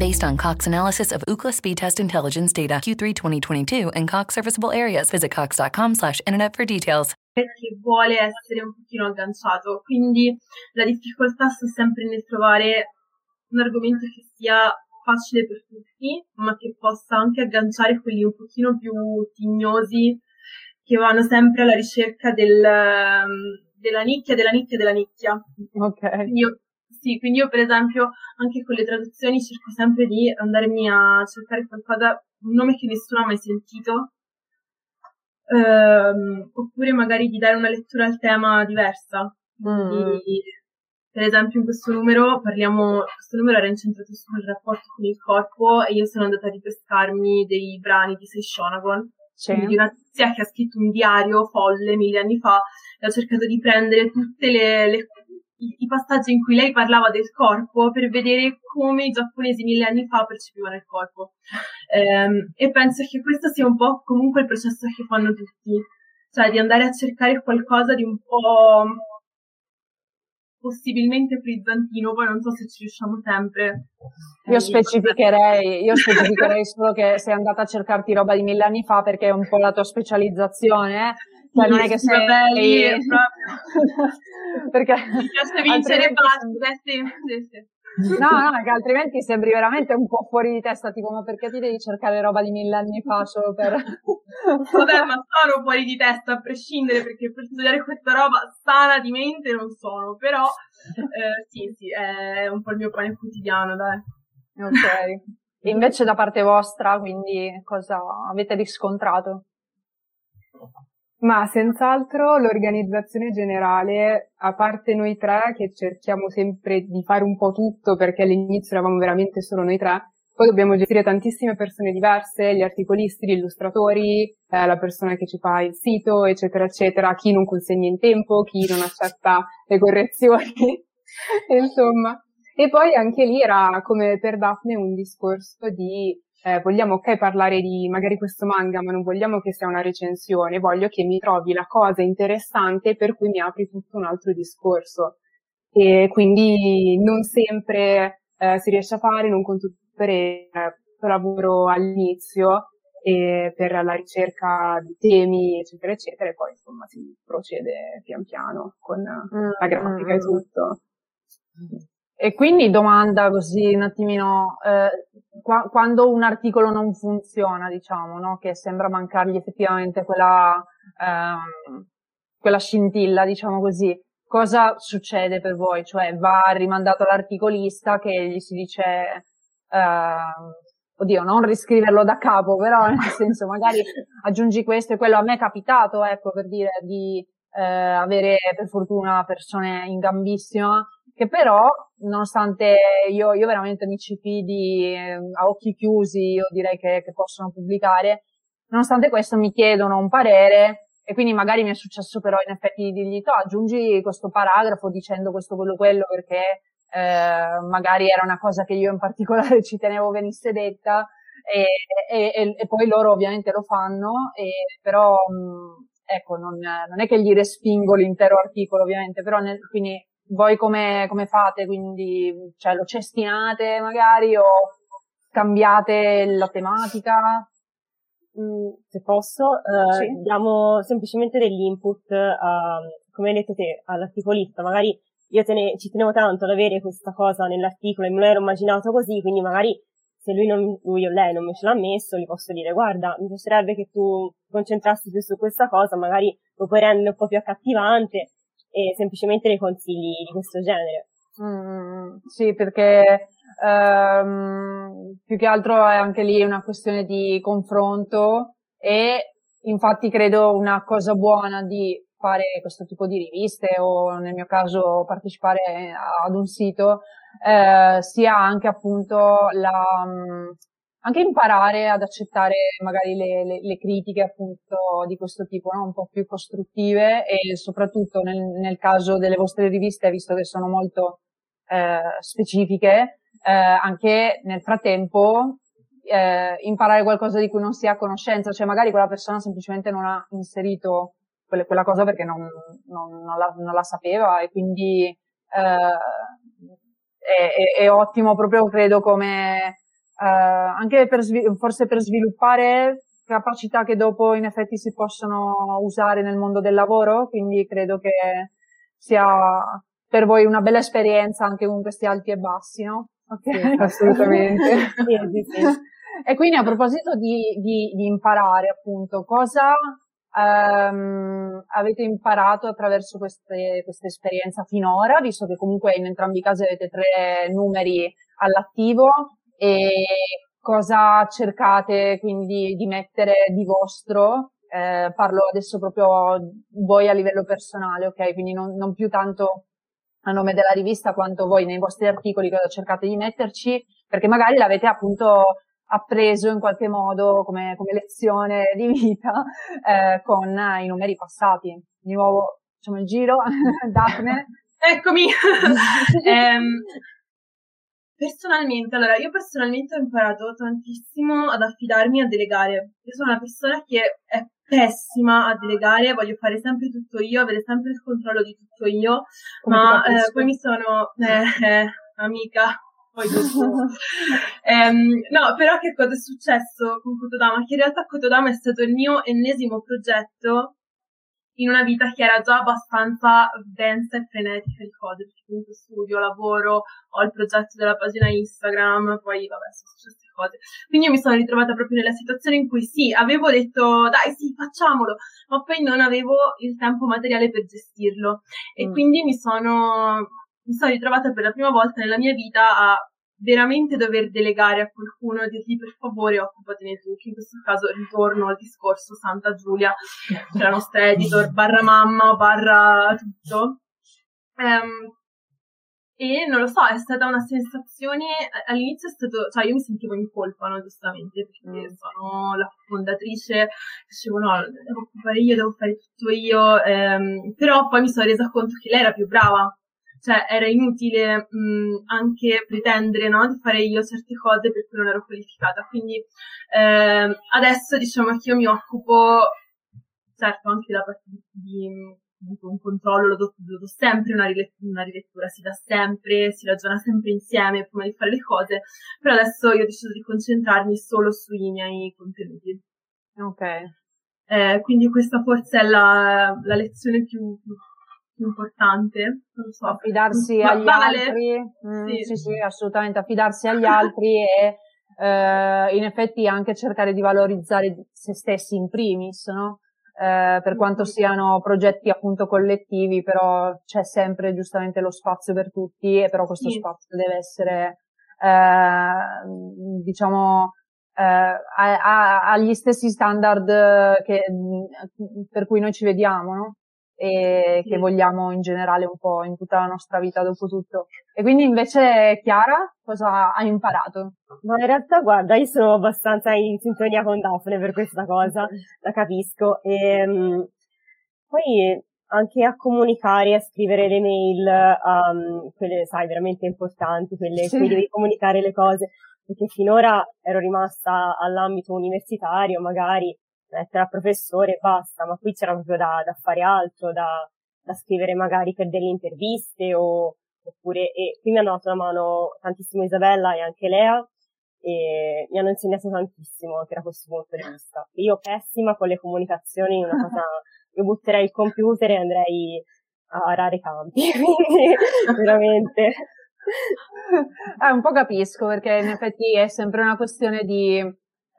based on Cox analysis of Ookla speed test intelligence data Q3 2022 and Cox serviceable areas. Visit cox.com slash internet for details. Che vuole essere un pochino agganciato, quindi la difficoltà sta sempre nel trovare un argomento che sia facile per tutti, ma che possa anche agganciare quelli un pochino più tignosi che vanno sempre alla ricerca del, della nicchia, della nicchia, della nicchia. Ok. Io Sì, quindi io per esempio anche con le traduzioni cerco sempre di andarmi a cercare qualcosa, un nome che nessuno ha mai sentito, ehm, oppure magari di dare una lettura al tema diversa. Quindi, per esempio in questo numero parliamo, questo numero era incentrato sul rapporto con il corpo e io sono andata a ripescarmi dei brani di Seishonagon, Sì. di una tizia che ha scritto un diario folle mille anni fa e ho cercato di prendere tutte le, le i, i passaggi in cui lei parlava del corpo per vedere come i giapponesi mille anni fa percepivano il corpo. Ehm, e penso che questo sia un po' comunque il processo che fanno tutti, cioè di andare a cercare qualcosa di un po' possibilmente frizzantino, poi non so se ci riusciamo sempre. Io specificherei, io specificherei solo che sei andata a cercarti roba di mille anni fa perché è un po' la tua specializzazione. Cioè, non è che sei... Belli, è perché Mi piace vincere altrimenti. No, no, che altrimenti sembri veramente un po' fuori di testa, tipo, ma perché ti devi cercare roba di mille anni fa solo per... Vabbè, ma sono fuori di testa a prescindere perché per studiare questa roba sana di mente non sono, però eh, sì, sì, è un po' il mio pane quotidiano, dai. Ok. Invece da parte vostra, quindi, cosa avete riscontrato? Ma senz'altro l'organizzazione generale, a parte noi tre che cerchiamo sempre di fare un po' tutto perché all'inizio eravamo veramente solo noi tre, poi dobbiamo gestire tantissime persone diverse, gli articolisti, gli illustratori, eh, la persona che ci fa il sito, eccetera, eccetera, chi non consegna in tempo, chi non accetta le correzioni, insomma. E poi anche lì era come per Daphne un discorso di eh, vogliamo ok parlare di magari questo manga, ma non vogliamo che sia una recensione, voglio che mi trovi la cosa interessante per cui mi apri tutto un altro discorso. E quindi non sempre eh, si riesce a fare, non con tutte le eh, lavoro all'inizio e per la ricerca di temi, eccetera, eccetera, e poi insomma si procede pian piano con la grafica e tutto. E quindi domanda così un attimino, eh, qua- quando un articolo non funziona, diciamo, no? Che sembra mancargli effettivamente quella, ehm, quella scintilla, diciamo così, cosa succede per voi? Cioè va rimandato all'articolista che gli si dice, ehm, oddio, non riscriverlo da capo, però nel senso magari aggiungi questo e quello. A me è capitato, ecco, per dire, di eh, avere per fortuna persone in gambissima che però, nonostante io, io veramente mi ci fidi eh, a occhi chiusi, io direi che, che possono pubblicare, nonostante questo mi chiedono un parere e quindi magari mi è successo però in effetti di dirgli, "Oh, aggiungi questo paragrafo dicendo questo, quello, quello, perché eh, magari era una cosa che io in particolare ci tenevo venisse detta e, e, e, poi loro ovviamente lo fanno, e, però mh, ecco, non, non è che gli respingo l'intero articolo ovviamente, però nel, quindi voi come, come fate? Quindi, cioè, lo cestinate magari o cambiate la tematica? Mm, se posso, eh, Sì. diamo semplicemente degli input, a, come hai detto te, all'articolista. Magari io te ne- ci tenevo tanto ad avere questa cosa nell'articolo e me l'ero immaginato così, quindi magari se lui, non, lui o lei non me ce l'ha messo, gli posso dire guarda, mi piacerebbe che tu concentrassi più su questa cosa, magari lo puoi rendere un po' più accattivante e semplicemente dei consigli di questo genere. Mm, sì, perché ehm, più che altro è anche lì una questione di confronto e infatti credo una cosa buona di fare questo tipo di riviste o nel mio caso partecipare ad un sito eh, sia anche appunto la, mm, anche imparare ad accettare magari le, le, le critiche appunto di questo tipo, no? un po' più costruttive e soprattutto nel, nel caso delle vostre riviste, visto che sono molto eh, specifiche, eh, anche nel frattempo eh, imparare qualcosa di cui non si ha conoscenza, cioè magari quella persona semplicemente non ha inserito quelle, quella cosa perché non, non, non, la, non la sapeva e quindi eh, è, è, è ottimo proprio credo come Uh, anche per svil- forse per sviluppare capacità che dopo in effetti si possono usare nel mondo del lavoro, quindi credo che sia per voi una bella esperienza anche con questi alti e bassi, no? Ok, sì, assolutamente. sì, sì. E quindi a proposito di, di, di imparare appunto, cosa ehm, avete imparato attraverso queste, questa esperienza finora, visto che comunque in entrambi i casi avete tre numeri all'attivo e cosa cercate quindi di mettere di vostro eh, parlo adesso proprio voi a livello personale, ok? Quindi non, non, più tanto a nome della rivista quanto voi nei vostri articoli cosa cercate di metterci, perché magari l'avete appunto appreso in qualche modo come, come lezione di vita eh, con i numeri passati. Di nuovo facciamo il giro, Daphne. Eccomi! um, Personalmente, allora, io personalmente ho imparato tantissimo ad affidarmi a delegare. Io sono una persona che è pessima a delegare, voglio fare sempre tutto io, avere sempre il controllo di tutto io, Come ma eh, poi mi sono, eh, eh, amica, poi um, no, però che cosa è successo con Kotodama? Che in realtà Kotodama è stato il mio ennesimo progetto in una vita che era già abbastanza densa e frenetica di cose, perché comunque studio, lavoro, ho il progetto della pagina Instagram, poi vabbè, sono successe cose. Quindi io mi sono ritrovata proprio nella situazione in cui sì, avevo detto dai sì, facciamolo, ma poi non avevo il tempo materiale per gestirlo. E mm. quindi mi sono, mi sono ritrovata per la prima volta nella mia vita a veramente dover delegare a qualcuno e dirgli per favore occupatene tu, che in questo caso ritorno al discorso Santa Giulia, cioè la nostra editor, barra mamma, barra tutto. Um, e non lo so, è stata una sensazione, all'inizio è stato, cioè io mi sentivo in colpa, no, giustamente, perché mm. sono la fondatrice, dicevo no, devo occupare io, devo fare tutto io, ehm, però poi mi sono resa conto che lei era più brava, cioè era inutile mh, anche pretendere no, di fare io certe cose per cui non ero qualificata. Quindi eh, adesso diciamo che io mi occupo, certo, anche da parte di, di un controllo, lo do, lo do sempre una, rilettura, una rilettura, si dà sempre, si ragiona sempre insieme prima di fare le cose, però adesso io ho deciso di concentrarmi solo sui miei contenuti. Ok. Eh, quindi questa forse è la, la lezione più, più importante, non so. Affidarsi agli vale? altri, mm, sì. sì. sì, assolutamente, affidarsi agli altri e eh, in effetti anche cercare di valorizzare se stessi in primis, no? Eh, per quanto siano progetti appunto collettivi, però c'è sempre giustamente lo spazio per tutti e però questo sì. spazio deve essere, eh, diciamo, eh, a, a, agli stessi standard che, per cui noi ci vediamo, no? E che vogliamo in generale un po' in tutta la nostra vita dopo tutto. E quindi invece Chiara cosa ha imparato? Ma in realtà guarda, io sono abbastanza in sintonia con Daphne per questa cosa, la capisco. E, um, poi anche a comunicare, a scrivere le mail, um, quelle sai veramente importanti, quelle sì. in cui devi comunicare le cose, perché finora ero rimasta all'ambito universitario, magari mettere a professore e basta, ma qui c'era proprio da, da fare altro, da, da, scrivere magari per delle interviste o, oppure, e qui mi hanno dato la mano tantissimo Isabella e anche Lea e mi hanno insegnato tantissimo anche da questo punto di vista. Io pessima con le comunicazioni, una cosa, io butterei il computer e andrei a arare campi, quindi veramente. Eh, un po' capisco perché in effetti è sempre una questione di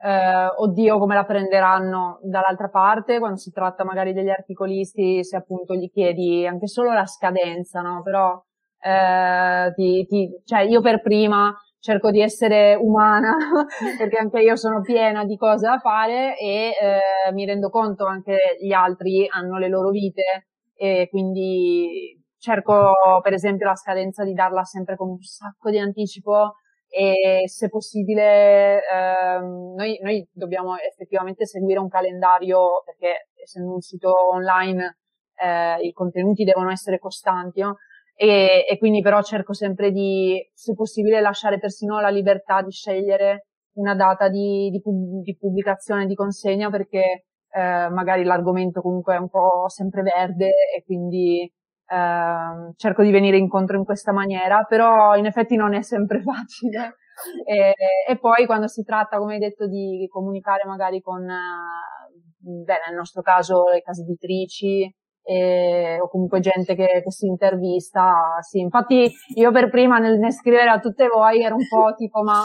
eh, oddio come la prenderanno dall'altra parte quando si tratta magari degli articolisti se appunto gli chiedi anche solo la scadenza no? Però eh, ti, ti, cioè io per prima cerco di essere umana perché anche io sono piena di cose da fare e eh, mi rendo conto anche gli altri hanno le loro vite e quindi cerco per esempio la scadenza di darla sempre con un sacco di anticipo e se possibile ehm, noi, noi, dobbiamo effettivamente seguire un calendario perché essendo un sito online eh, i contenuti devono essere costanti no? e, e, quindi però cerco sempre di se possibile lasciare persino la libertà di scegliere una data di, di, di pubblicazione di consegna perché eh, magari l'argomento comunque è un po' sempre verde e quindi eh, cerco di venire incontro in questa maniera, però in effetti non è sempre facile. E, e poi quando si tratta, come hai detto, di comunicare magari con, beh, nel nostro caso le case editrici, e, o comunque gente che, che, si intervista, sì, infatti io per prima nel, nel, scrivere a tutte voi ero un po' tipo, ma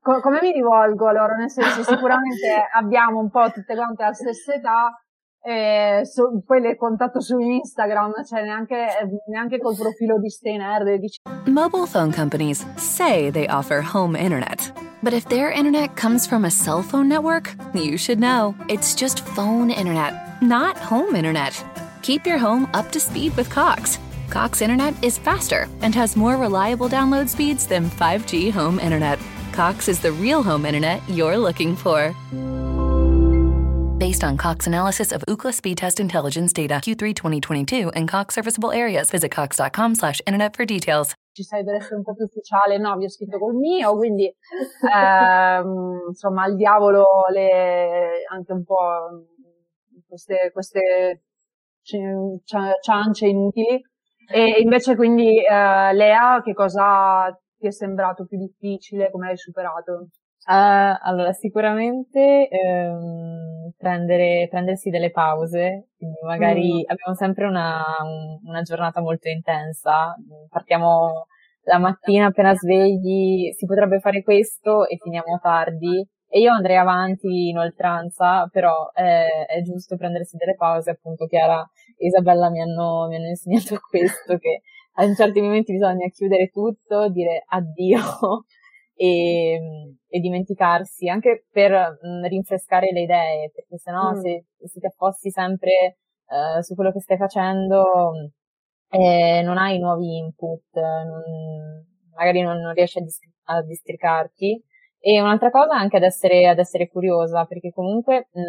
Co- come mi rivolgo allora? Nel senso, sicuramente abbiamo un po' tutte quante la stessa età, Eh, e so, poi le contatto su Instagram, cioè neanche, neanche col profilo di. Mobile phone companies say they offer home internet. But if their internet comes from a cell phone network, you should know. It's just phone internet, not home internet. Keep your home up to speed with Cox. Cox internet is faster and has more reliable download speeds than 5G home internet. Cox is the real home internet you're looking for. Based on Cox analysis of Ookla speed test intelligence data Q3 2022 and Cox serviceable areas, visit cox.com slash internet for details. Ci sai per essere un po' più ufficiale, no, vi ho scritto col mio, quindi ehm, insomma al diavolo le, anche un po' queste, queste ciance inutili. E invece quindi eh, Lea, che cosa ti è sembrato più difficile? Come l'hai superato? Uh, allora, sicuramente ehm, prendere, prendersi delle pause, quindi magari mm. abbiamo sempre una, una, giornata molto intensa, partiamo la mattina appena svegli, si potrebbe fare questo e finiamo tardi e io andrei avanti in oltranza, però è, è giusto prendersi delle pause, appunto Chiara e Isabella mi hanno, mi hanno insegnato questo, che a certi momenti bisogna chiudere tutto, dire addio e, e dimenticarsi, anche per mh, rinfrescare le idee, perché sennò mm. se, se ti affossi sempre uh, su quello che stai facendo eh, non hai nuovi input, non, magari non, non riesci a, distri- a, districarti. E un'altra cosa anche ad essere, ad essere curiosa, perché comunque mh,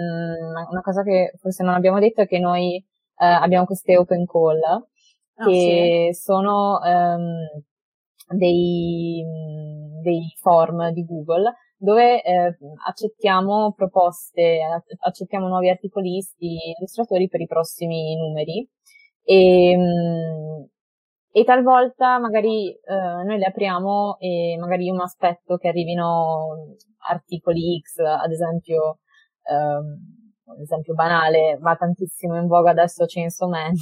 una cosa che forse non abbiamo detto è che noi eh, abbiamo queste open call, ah, che sì. sono um, dei, dei form di Google dove eh, accettiamo proposte, accettiamo nuovi articolisti, illustratori per i prossimi numeri e, e talvolta magari eh, noi le apriamo e magari io mi aspetto che arrivino articoli X, ad esempio, ehm, ad esempio banale, va tantissimo in voga adesso Chainsaw Man.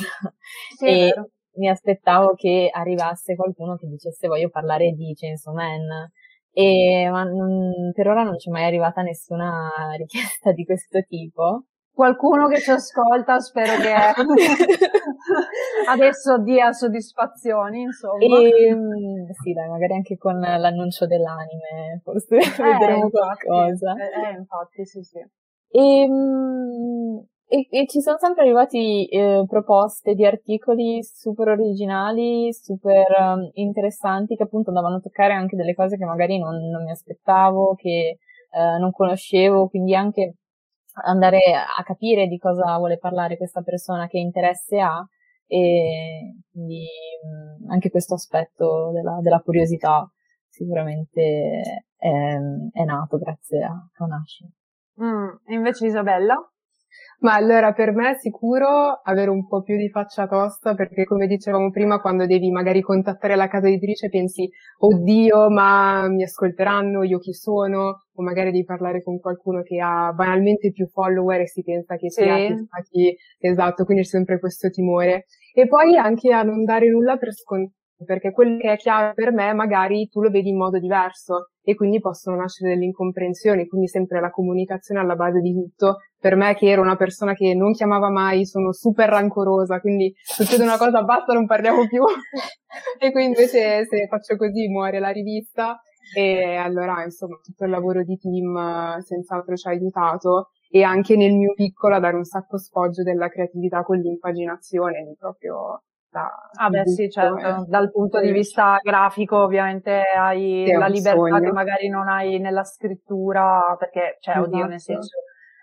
Sì, e, mi aspettavo che arrivasse qualcuno che dicesse voglio parlare di Chainsaw Man. E, ma non, per ora non c'è mai arrivata nessuna richiesta di questo tipo. Qualcuno che ci ascolta, spero che adesso dia soddisfazioni, insomma. E, mm, sì, dai, magari anche con l'annuncio dell'anime, forse eh, vedremo infatti, qualcosa. Eh, eh, infatti, sì, sì. E, mm, e, e, ci sono sempre arrivati eh, proposte di articoli super originali, super um, interessanti, che appunto andavano a toccare anche delle cose che magari non, non mi aspettavo, che eh, non conoscevo, quindi anche andare a capire di cosa vuole parlare questa persona, che interesse ha, e quindi mh, anche questo aspetto della, della curiosità sicuramente è, è, nato grazie a Kanashi. Mm, e invece Isabella? Ma allora per me è sicuro avere un po' più di faccia tosta perché come dicevamo prima quando devi magari contattare la casa editrice pensi oddio ma mi ascolteranno, io chi sono o magari devi parlare con qualcuno che ha banalmente più follower e si pensa che sia sì. chi, esatto, quindi c'è sempre questo timore. E poi anche a non dare nulla per scontato perché quello che è chiaro per me magari tu lo vedi in modo diverso e quindi possono nascere delle incomprensioni, quindi sempre la comunicazione alla base di tutto. Per me che ero una persona che non chiamava mai, sono super rancorosa, quindi succede una cosa, basta, non parliamo più. e quindi invece se faccio così muore la rivista e allora insomma tutto il lavoro di team senz'altro ci ha aiutato e anche nel mio piccolo a dare un sacco sfoggio della creatività con l'impaginazione, di proprio da ah beh sì certo eh. dal punto di vista grafico ovviamente hai la libertà sogno. che magari non hai nella scrittura perché cioè esatto. oddio nel senso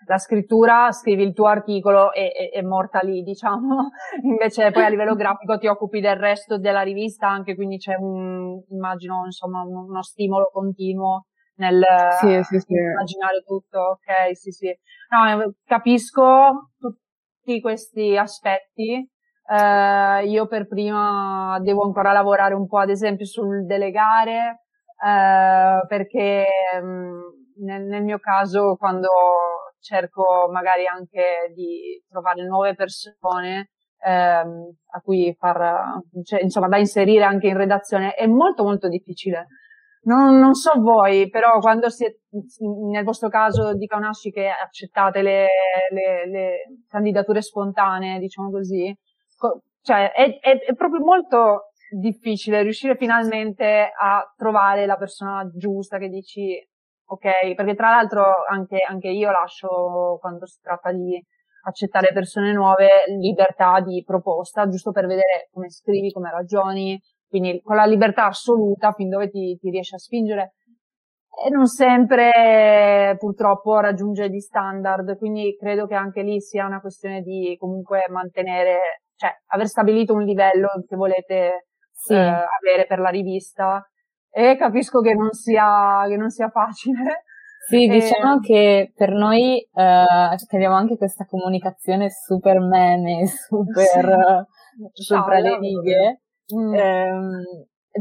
la scrittura scrivi il tuo articolo e è morta lì diciamo invece poi a livello grafico ti occupi del resto della rivista anche quindi c'è un immagino insomma uno stimolo continuo nel sì, sì, sì. immaginare tutto ok sì sì no capisco tutti questi aspetti eh, io per prima devo ancora lavorare un po' ad esempio sul delegare, eh, perché mh, mm, nel, nel mio caso quando cerco magari anche di trovare nuove persone ehm, a cui far, cioè, insomma, da inserire anche in redazione è molto molto difficile. Non, non, so voi, però quando siete, nel vostro caso di Kaunashi che accettate le, le, le candidature spontanee, diciamo così, co- cioè è, è, è, proprio molto difficile riuscire finalmente a trovare la persona giusta che dici ok, perché tra l'altro anche, anche io lascio quando si tratta di accettare persone nuove libertà di proposta, giusto per vedere come scrivi, come ragioni, quindi con la libertà assoluta fin dove ti, ti riesci a spingere. E non sempre purtroppo raggiunge gli standard, quindi credo che anche lì sia una questione di comunque mantenere, cioè aver stabilito un livello che volete sì. eh, avere per la rivista e capisco che non sia, che non sia facile. Sì, diciamo che per noi eh, che abbiamo anche questa comunicazione super meme, super sì. sopra le righe, Mm. Ehm,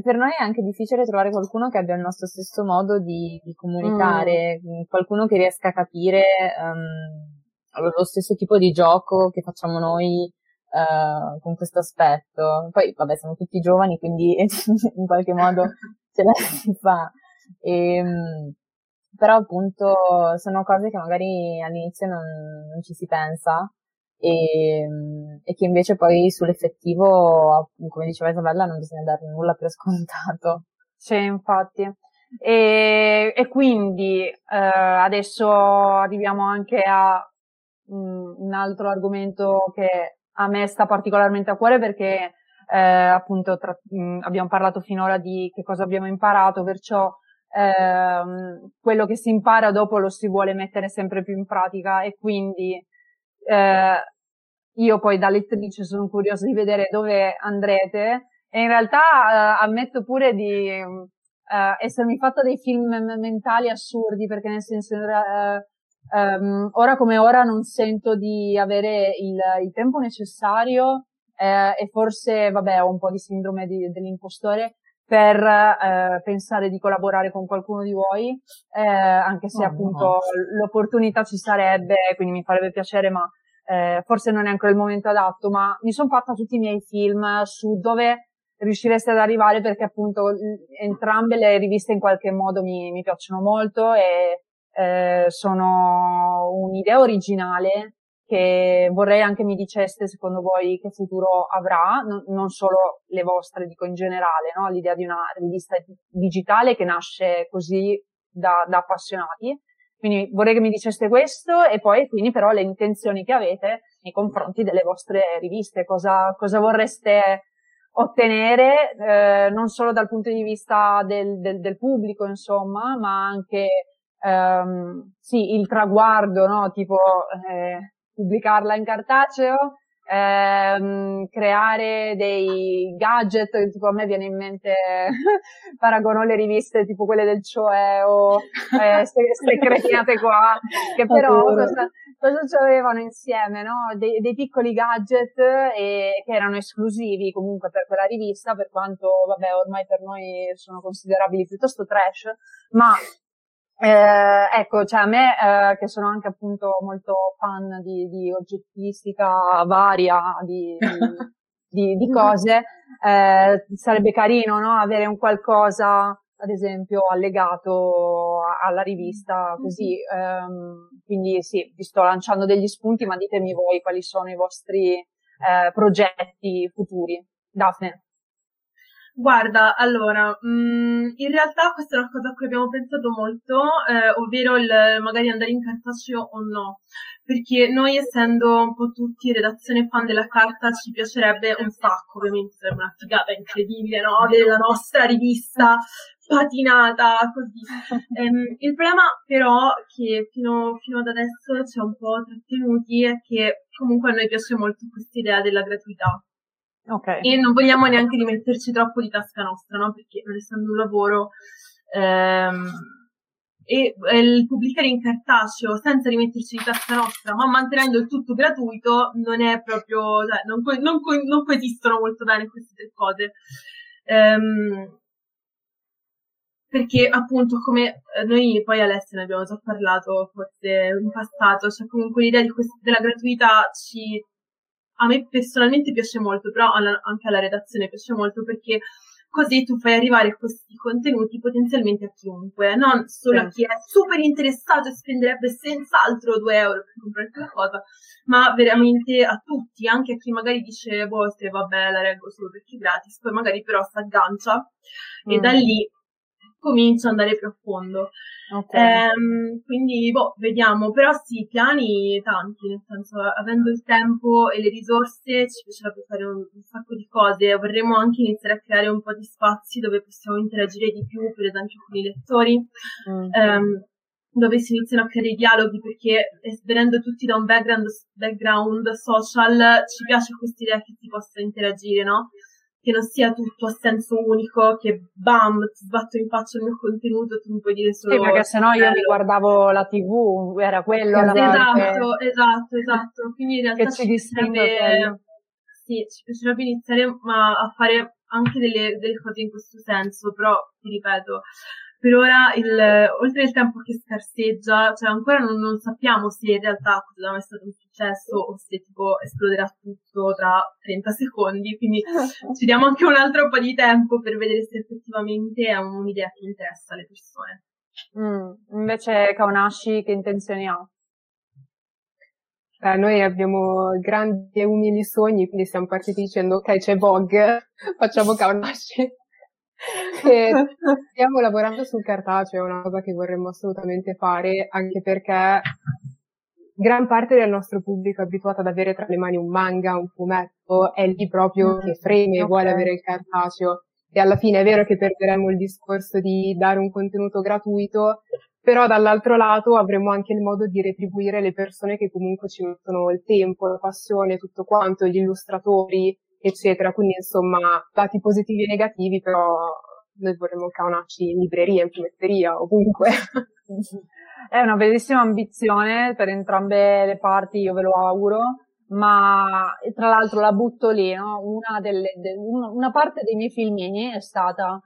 per noi è anche difficile trovare qualcuno che abbia il nostro stesso modo di, di comunicare, mm. qualcuno che riesca a capire um, lo stesso tipo di gioco che facciamo noi uh, con questo aspetto. Poi, vabbè, siamo tutti giovani, quindi in qualche modo ce la si fa. E, um, però appunto sono cose che magari all'inizio non, non ci si pensa e, e, che invece poi sull'effettivo, come diceva Isabella, non bisogna dare nulla per scontato. Sì, infatti. E, e quindi eh, adesso arriviamo anche a mh, mm, un altro argomento che a me sta particolarmente a cuore perché eh, appunto tra, mh, mm, abbiamo parlato finora di che cosa abbiamo imparato, perciò ehm, quello che si impara dopo lo si vuole mettere sempre più in pratica e quindi eh, io poi da lettrice sono curiosa di vedere dove andrete e in realtà eh, ammetto pure di eh, essermi fatta dei film mentali assurdi perché nel senso eh, um, ora come ora non sento di avere il, il tempo necessario eh, e forse vabbè ho un po' di sindrome di, dell'impostore per eh, pensare di collaborare con qualcuno di voi, eh, anche se oh, appunto no. l'opportunità ci sarebbe, quindi mi farebbe piacere, ma eh, forse non è ancora il momento adatto, ma mi sono fatta tutti i miei film su dove riuscireste ad arrivare perché appunto entrambe le riviste in qualche modo mi, mi piacciono molto e eh, sono un'idea originale che vorrei anche mi diceste secondo voi che futuro avrà, non, non solo le vostre, dico in generale, no? l'idea di una rivista digitale che nasce così da, da appassionati quindi vorrei che mi diceste questo e poi quindi però le intenzioni che avete nei confronti delle vostre riviste, cosa, cosa vorreste ottenere eh, non solo dal punto di vista del, del, del pubblico, insomma, ma anche ehm, sì, il traguardo, no? tipo eh, pubblicarla in cartaceo, ehm, creare dei gadget, tipo a me viene in mente, paragono le riviste tipo quelle del Cioè o eh, queste cretinate qua, che però cosa, cosa ci avevano insieme, no? De- dei piccoli gadget e, che erano esclusivi comunque per quella rivista, per quanto, vabbè, ormai per noi sono considerabili piuttosto trash, ma eh, ecco, cioè a me, eh, che sono anche appunto molto fan di, di oggettistica varia, di, di, di cose, eh, sarebbe carino, no? Avere un qualcosa, ad esempio, allegato alla rivista, così. Ehm, quindi sì, vi sto lanciando degli spunti, ma ditemi voi quali sono i vostri eh, progetti futuri. Daphne. Guarda, allora, mh, mm, in realtà questa è una cosa a cui abbiamo pensato molto, eh, ovvero il magari andare in cartaceo o no, perché noi essendo un po' tutti redazione fan della carta ci piacerebbe un sacco, ovviamente sarebbe una figata incredibile, no? Avere la nostra rivista patinata così. ehm, il problema però che fino, fino ad adesso ci ha un po' trattenuti è che comunque a noi piace molto questa idea della gratuità Okay. E non vogliamo neanche rimetterci troppo di tasca nostra, no? Perché non essendo un lavoro ehm, e, il pubblicare in cartaceo senza rimetterci di tasca nostra, ma mantenendo il tutto gratuito, non è proprio, cioè, non, co- non, co- non coesistono molto bene queste tre cose. Ehm, perché appunto come eh, noi poi Alessia ne abbiamo già parlato forse in passato, cioè comunque l'idea quest- della gratuità ci a me personalmente piace molto, però alla, anche alla redazione piace molto perché così tu fai arrivare questi contenuti potenzialmente a chiunque, non solo a chi è super interessato e spenderebbe senz'altro 2 euro per comprare qualcosa, ma veramente a tutti, anche a chi magari dice, boh, se vabbè, la reggo solo perché è gratis, poi magari però si aggancia mm. e da lì comincia ad andare più a fondo. Okay. Ehm, quindi, boh, vediamo. Però sì, piani tanti, nel senso, avendo il tempo e le risorse ci piacerebbe fare un, un, sacco di cose. Vorremmo anche iniziare a creare un po' di spazi dove possiamo interagire di più, per esempio con i lettori. Mm. Ehm, dove si iniziano a creare dialoghi perché venendo tutti da un background, background social ci piace questa idea che si possa interagire, no? Che non sia tutto a senso unico, che bam, ti sbatto in faccia il mio contenuto, tu mi puoi dire solo... Sì, perché sennò io mi guardavo la tv, era quello... Esatto, esatto, esatto. Quindi in realtà ci piacerebbe... Sì, ci piacerebbe iniziare a fare anche delle, delle cose in questo senso, però, ti ripeto, per ora, il, oltre il tempo che scarseggia, cioè ancora non, non sappiamo se in realtà cosa è stato un successo o se tipo esploderà tutto tra 30 secondi, quindi ci diamo anche un altro po' di tempo per vedere se effettivamente è un'idea che interessa alle persone. Mm, invece Kaunashi che intenzioni ha? Eh, noi abbiamo grandi e umili sogni, quindi siamo partiti dicendo ok c'è Vogue, facciamo Kaunashi stiamo lavorando sul cartaceo, è una cosa che vorremmo assolutamente fare, anche perché gran parte del nostro pubblico è abituato ad avere tra le mani un manga, un fumetto, è lì proprio mm, che freme e okay. vuole avere il cartaceo. E alla fine è vero che perderemo il discorso di dare un contenuto gratuito, però dall'altro lato avremo anche il modo di retribuire le persone che comunque ci mettono il tempo, la passione, tutto quanto, gli illustratori, eccetera. Quindi insomma, lati positivi e negativi, però noi vorremmo caonarci in libreria, in fumetteria, ovunque. È una bellissima ambizione per entrambe le parti, io ve lo auguro, ma tra l'altro la butto lì, no? Una, delle, de, una parte dei miei filmini è stata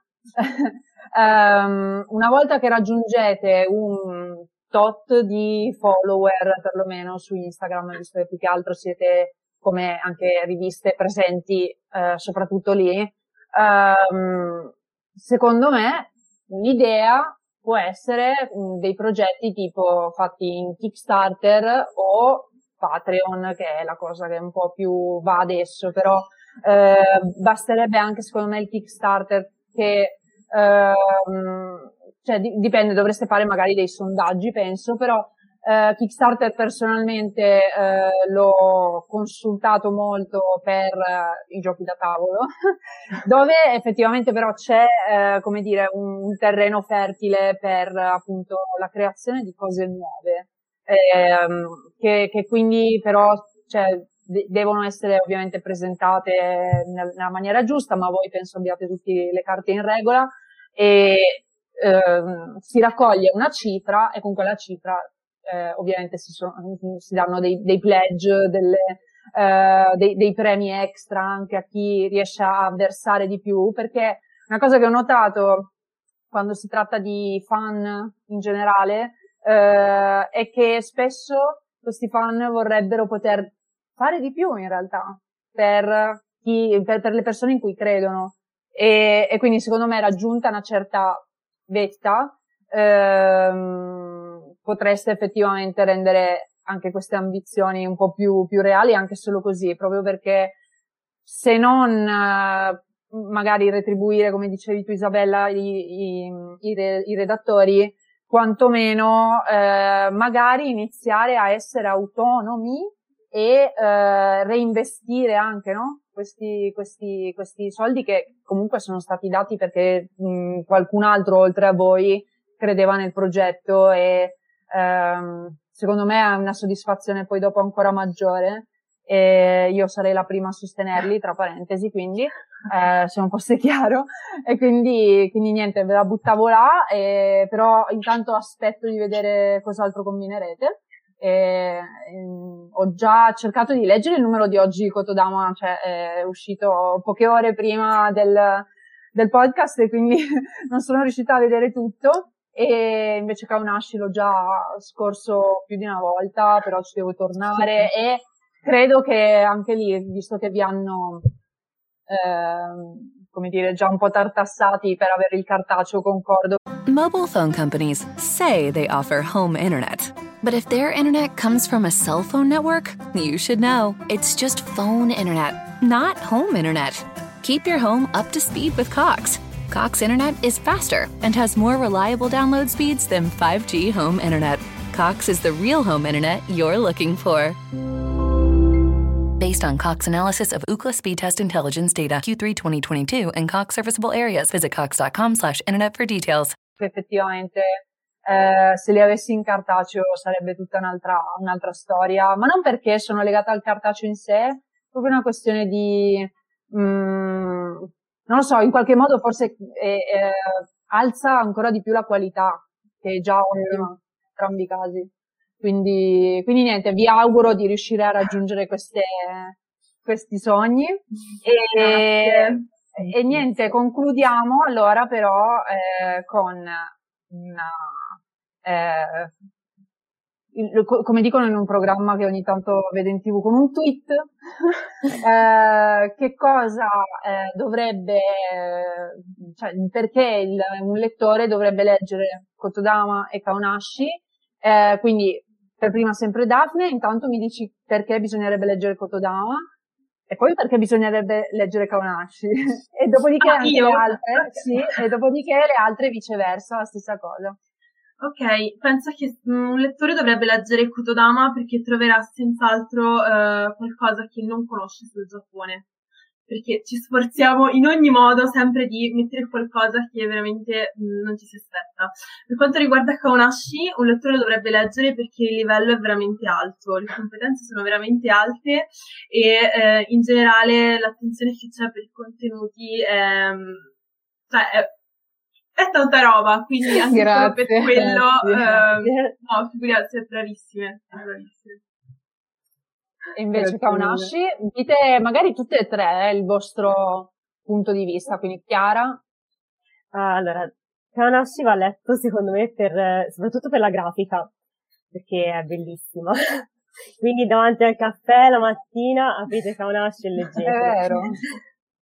um, una volta che raggiungete un tot di follower, perlomeno su Instagram, visto che più che altro siete come anche riviste presenti eh, soprattutto lì, um, secondo me un'idea può essere mh, dei progetti tipo fatti in Kickstarter o Patreon, che è la cosa che un po' più va adesso, però eh, basterebbe anche secondo me il Kickstarter che ehm, cioè dipende, dovreste fare magari dei sondaggi, penso, però eh, Kickstarter personalmente eh, l'ho consultato molto per eh, i giochi da tavolo, dove effettivamente però c'è, come dire, un, un, terreno fertile per appunto la creazione di cose nuove, ehm, che, che, quindi però cioè, de- devono essere ovviamente presentate nel, nella maniera giusta, ma voi penso abbiate tutte le carte in regola e ehm, si raccoglie una cifra e con quella cifra eh, ovviamente si, sono, si, danno dei, dei pledge, delle, eh, dei, dei, premi extra anche a chi riesce a versare di più, perché una cosa che ho notato quando si tratta di fan in generale eh, è che spesso questi fan vorrebbero poter fare di più in realtà per, chi, per, per le persone in cui credono. E, e, quindi secondo me raggiunta una certa vetta ehm, potreste effettivamente rendere anche queste ambizioni un po' più, più reali, anche solo così, proprio perché se non eh, magari retribuire, come dicevi tu Isabella, i, i, i, i redattori, quantomeno eh, magari iniziare a essere autonomi e eh, reinvestire anche no? questi, questi, questi soldi che comunque sono stati dati perché mh, qualcun altro oltre a voi credeva nel progetto e ehm, secondo me è una soddisfazione poi dopo ancora maggiore e io sarei la prima a sostenerli, tra parentesi, quindi, eh, se non fosse chiaro, e quindi, quindi niente, ve la buttavo là, e, però intanto aspetto di vedere cos'altro combinerete. E, ehm, ho già cercato di leggere il numero di oggi Kotodama, cioè è uscito poche ore prima del, del podcast e quindi non sono riuscita a vedere tutto, e invece Kaunashi l'ho già scorso più di una volta, però ci devo tornare sì. e credo che anche lì, visto che vi hanno, eh, come dire, già un po' tartassati per avere il cartaceo, concordo. Mobile phone companies say they offer home internet. But if their internet comes from a cell phone network, you should know. It's just phone internet, not home internet. Keep your home up to speed with Cox. Cox Internet is faster and has more reliable download speeds than 5G home internet. Cox is the real home internet you're looking for. Based on Cox analysis of Ookla speed test intelligence data Q3 2022 and Cox serviceable areas, visit cox.com slash internet for details. Effettivamente, eh, se li avessi in cartaceo sarebbe tutta un'altra, un'altra storia, ma non perché sono legata al cartaceo in sé, proprio una questione di, mm, non lo so, in qualche modo forse eh, eh, alza ancora di più la qualità, che è già ottima in entrambi i casi. Quindi, quindi niente, vi auguro di riuscire a raggiungere queste, questi sogni. E, e niente, concludiamo allora però eh, con una, eh, il, come dicono in un programma che ogni tanto vedo in tv con un tweet, eh, che cosa eh, dovrebbe, cioè perché il, un lettore dovrebbe leggere Kotodama e Kaunashi, eh, quindi per prima sempre Daphne, intanto mi dici perché bisognerebbe leggere Kotodama, e poi perché bisognerebbe leggere Kaunashi, e dopodiché ah, anche io? le altre, sì, e dopodiché le altre viceversa, la stessa cosa. Ok, penso che mm, un lettore dovrebbe leggere Kutodama perché troverà senz'altro eh, qualcosa che non conosce sul Giappone. Perché ci sforziamo in ogni modo sempre di mettere qualcosa che veramente mh, mm, non ci si aspetta. Per quanto riguarda Kaunashi, un lettore dovrebbe leggere perché il livello è veramente alto, le competenze sono veramente alte e eh, in generale l'attenzione che c'è per i contenuti è, cioè, è è tanta roba, quindi anche grazie, per quello, eh, no, figurati, siete bravissime, bravissime. E invece Kaunashi, dite magari tutte e tre eh, il vostro punto di vista, quindi Chiara. Ah, allora, Kaunashi va letto secondo me per, soprattutto per la grafica, perché è bellissima. quindi davanti al caffè la mattina aprite Kaunashi e leggete. È vero.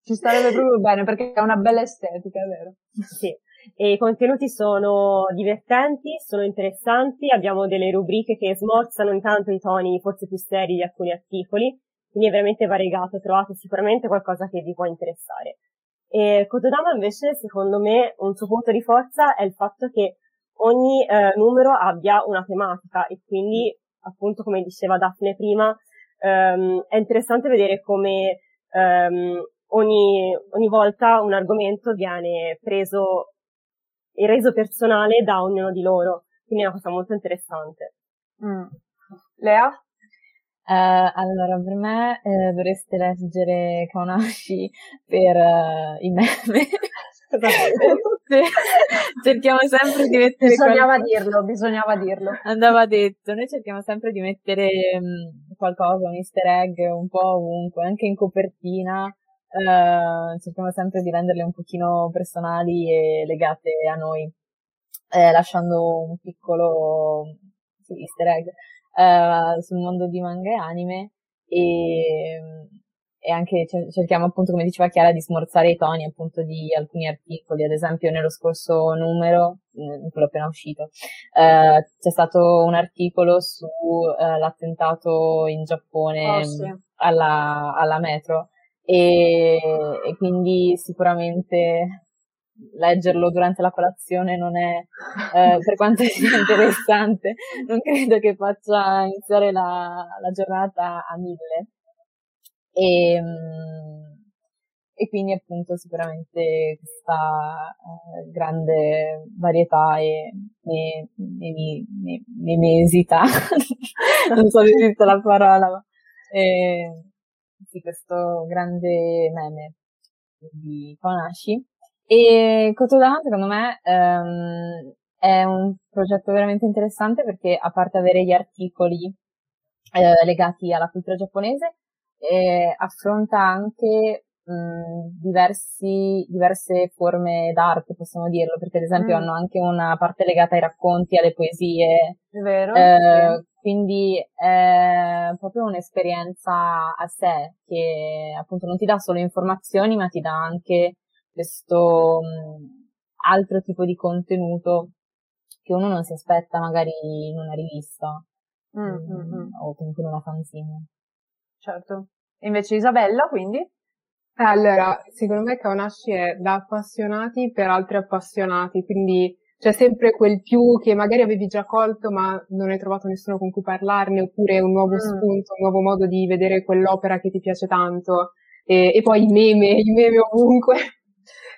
Ci starebbe proprio bene perché ha una bella estetica, è vero? Sì e i contenuti sono divertenti, sono interessanti, abbiamo delle rubriche che smorzano intanto i toni forse più seri di alcuni articoli, quindi è veramente variegato, trovate sicuramente qualcosa che vi può interessare. E Kotodama invece, secondo me, un suo punto di forza è il fatto che ogni eh, numero abbia una tematica e quindi, appunto, come diceva Daphne prima, ehm, è interessante vedere come ehm, ogni, ogni volta un argomento viene preso e reso personale da ognuno di loro. Quindi è una cosa molto interessante. Mm. Lea? Uh, allora, per me eh, dovreste leggere Kaunashi per uh, i meme. cerchiamo sempre di mettere bisognava qualcosa... dirlo bisognava dirlo andava detto noi cerchiamo sempre di mettere um, qualcosa un easter egg un po' ovunque anche in copertina eh, cerchiamo sempre di renderle un pochino personali e legate a noi, eh, lasciando un piccolo sì, easter egg eh, sul mondo di manga e anime. E, e anche cerchiamo appunto, come diceva Chiara, di smorzare i toni appunto di alcuni articoli, ad esempio nello scorso numero, quello appena uscito, eh, c'è stato un articolo sull'attentato eh, in Giappone oh, sì. alla, alla metro e, e quindi sicuramente leggerlo durante la colazione non è, eh, per quanto sia interessante, non credo che faccia iniziare la, la giornata a mille. E, ehm, e quindi appunto sicuramente questa eh, grande varietà e memesità, non so se esiste la parola, ma eh, di questo grande meme di Konashi. E Kotodama, secondo me, um, è un progetto veramente interessante perché, a parte avere gli articoli eh, legati alla cultura giapponese, eh, affronta anche mh, diversi, diverse forme d'arte, possiamo dirlo, perché ad esempio mm. hanno anche una parte legata ai racconti, alle poesie. Vero? Eh, sì. Quindi è proprio un'esperienza a sé che appunto non ti dà solo informazioni, ma ti dà anche questo mh, altro tipo di contenuto che uno non si aspetta magari in una rivista mm-hmm. o comunque in una fanzine. Certo. Invece Isabella, quindi? Eh, allora, secondo me Kaunashi è da appassionati per altri appassionati, quindi c'è sempre quel più che magari avevi già colto ma non hai trovato nessuno con cui parlarne, oppure un nuovo mm. spunto, un nuovo modo di vedere quell'opera che ti piace tanto. E, e poi i meme, i meme ovunque.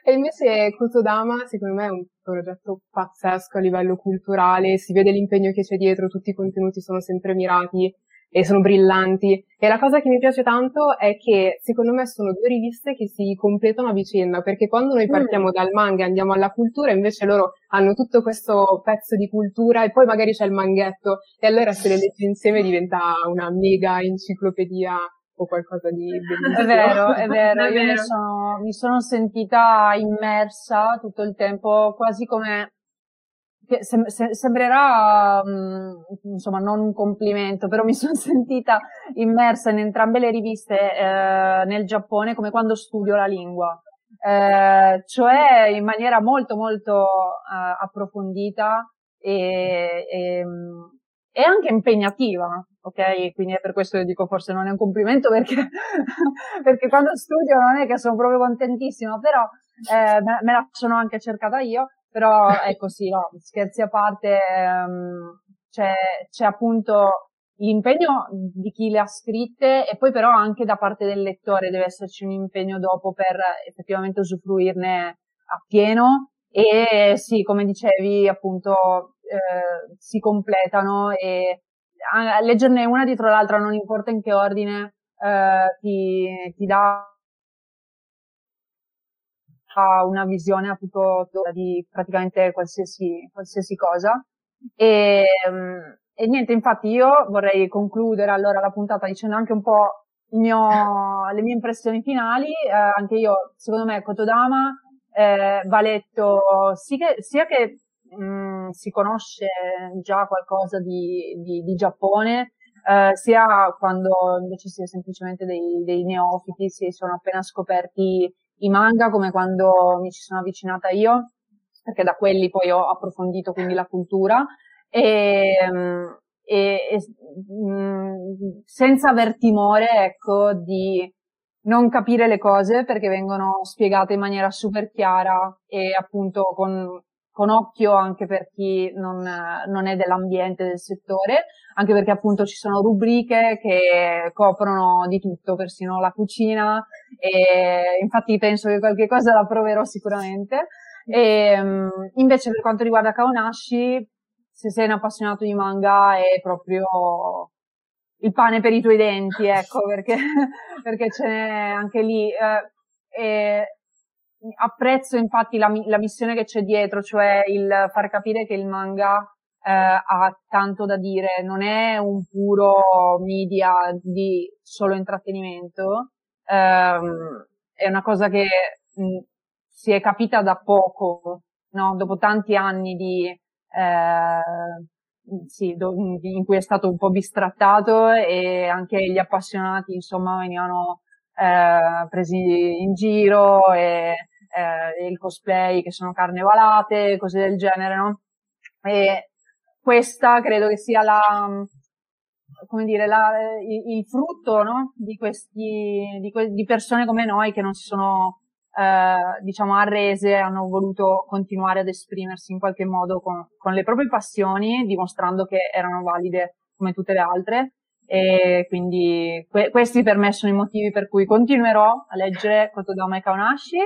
E invece Kotodama, secondo me, è un progetto pazzesco a livello culturale, si vede l'impegno che c'è dietro, tutti i contenuti sono sempre mirati e sono brillanti. E la cosa che mi piace tanto è che secondo me sono due riviste che si completano a vicenda, perché quando noi mm. partiamo mm. dal manga e andiamo alla cultura, invece loro hanno tutto questo pezzo di cultura e poi magari c'è il manghetto e allora se le leggi insieme diventa una mega enciclopedia o qualcosa di bellissimo. È vero, è vero, io mi sono, mi sono sentita immersa tutto il tempo, quasi come Sem- sem- sembrerà mh, insomma non un complimento, però mi sono sentita immersa in entrambe le riviste eh, nel Giappone come quando studio la lingua, eh, cioè in maniera molto molto eh, approfondita e, e, e, anche impegnativa, ok? Quindi è per questo che dico forse non è un complimento perché, perché quando studio non è che sono proprio contentissima, però eh, me, me la sono anche cercata io però ecco sì, no, scherzi a parte, um, c'è, c'è appunto l'impegno di chi le ha scritte e poi però anche da parte del lettore deve esserci un impegno dopo per effettivamente usufruirne appieno. E sì, come dicevi, appunto eh, si completano e a, leggerne una dietro l'altra, non importa in che ordine, eh, ti, ti dà ha una visione appunto di praticamente qualsiasi, qualsiasi cosa. E, ehm, e niente, infatti io vorrei concludere allora la puntata dicendo anche un po' mio, le mie impressioni finali. Eh, anche io, secondo me, Kotodama eh, va letto sì che, sia che mh, mm, si conosce già qualcosa di, di, di Giappone, eh, sia quando invece si è semplicemente dei, dei neofiti, si sono appena scoperti i manga come quando mi ci sono avvicinata io, perché da quelli poi ho approfondito quindi la cultura. E, e, e senza aver timore, ecco, di non capire le cose perché vengono spiegate in maniera super chiara e appunto con con occhio anche per chi non, non, è dell'ambiente del settore, anche perché appunto ci sono rubriche che coprono di tutto, persino la cucina, e infatti penso che qualche cosa la proverò sicuramente. E, invece per quanto riguarda Kaonashi, se sei un appassionato di manga è proprio il pane per i tuoi denti, ecco, perché, perché c'è anche lì. Eh, apprezzo infatti la, la, missione che c'è dietro, cioè il far capire che il manga eh, ha tanto da dire, non è un puro media di solo intrattenimento, ehm, è una cosa che mh, si è capita da poco, no? dopo tanti anni di, eh, sì, do, in cui è stato un po' bistrattato e anche gli appassionati insomma venivano eh, presi in giro e eh, il cosplay che sono carnevalate, cose del genere, no? E questa credo che sia la, come dire, la, il, il, frutto, no? Di questi, di, que- di, persone come noi che non si sono, eh, diciamo, arrese, hanno voluto continuare ad esprimersi in qualche modo con, con le proprie passioni, dimostrando che erano valide come tutte le altre. E quindi que- questi per me sono i motivi per cui continuerò a leggere Kotodama e Kaunashi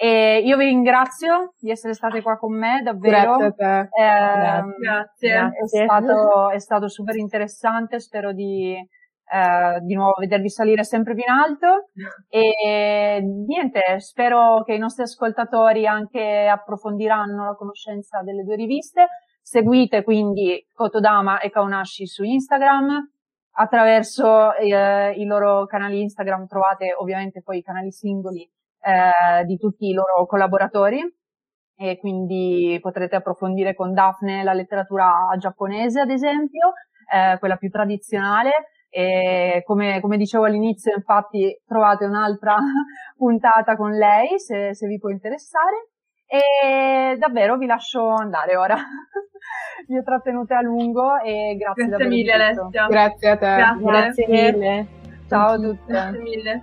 e io vi ringrazio di essere state qua con me, davvero. Grazie a te. Eh, Grazie. È stato, è stato super interessante, spero di, eh, di nuovo vedervi salire sempre più in alto. E niente, spero che i nostri ascoltatori anche approfondiranno la conoscenza delle due riviste. Seguite quindi Kotodama e Kaunashi su Instagram. Attraverso eh, i loro canali Instagram trovate ovviamente poi i canali singoli eh, di tutti i loro collaboratori e quindi potrete approfondire con Daphne la letteratura giapponese ad esempio, eh, quella più tradizionale E come, come dicevo all'inizio, infatti, trovate un'altra puntata con lei se, se vi può interessare. E davvero vi lascio andare ora. vi ho trattenute a lungo e grazie, grazie mille Alessia. Grazie a te. Grazie, grazie mille. Ciao a tutte. Grazie mille.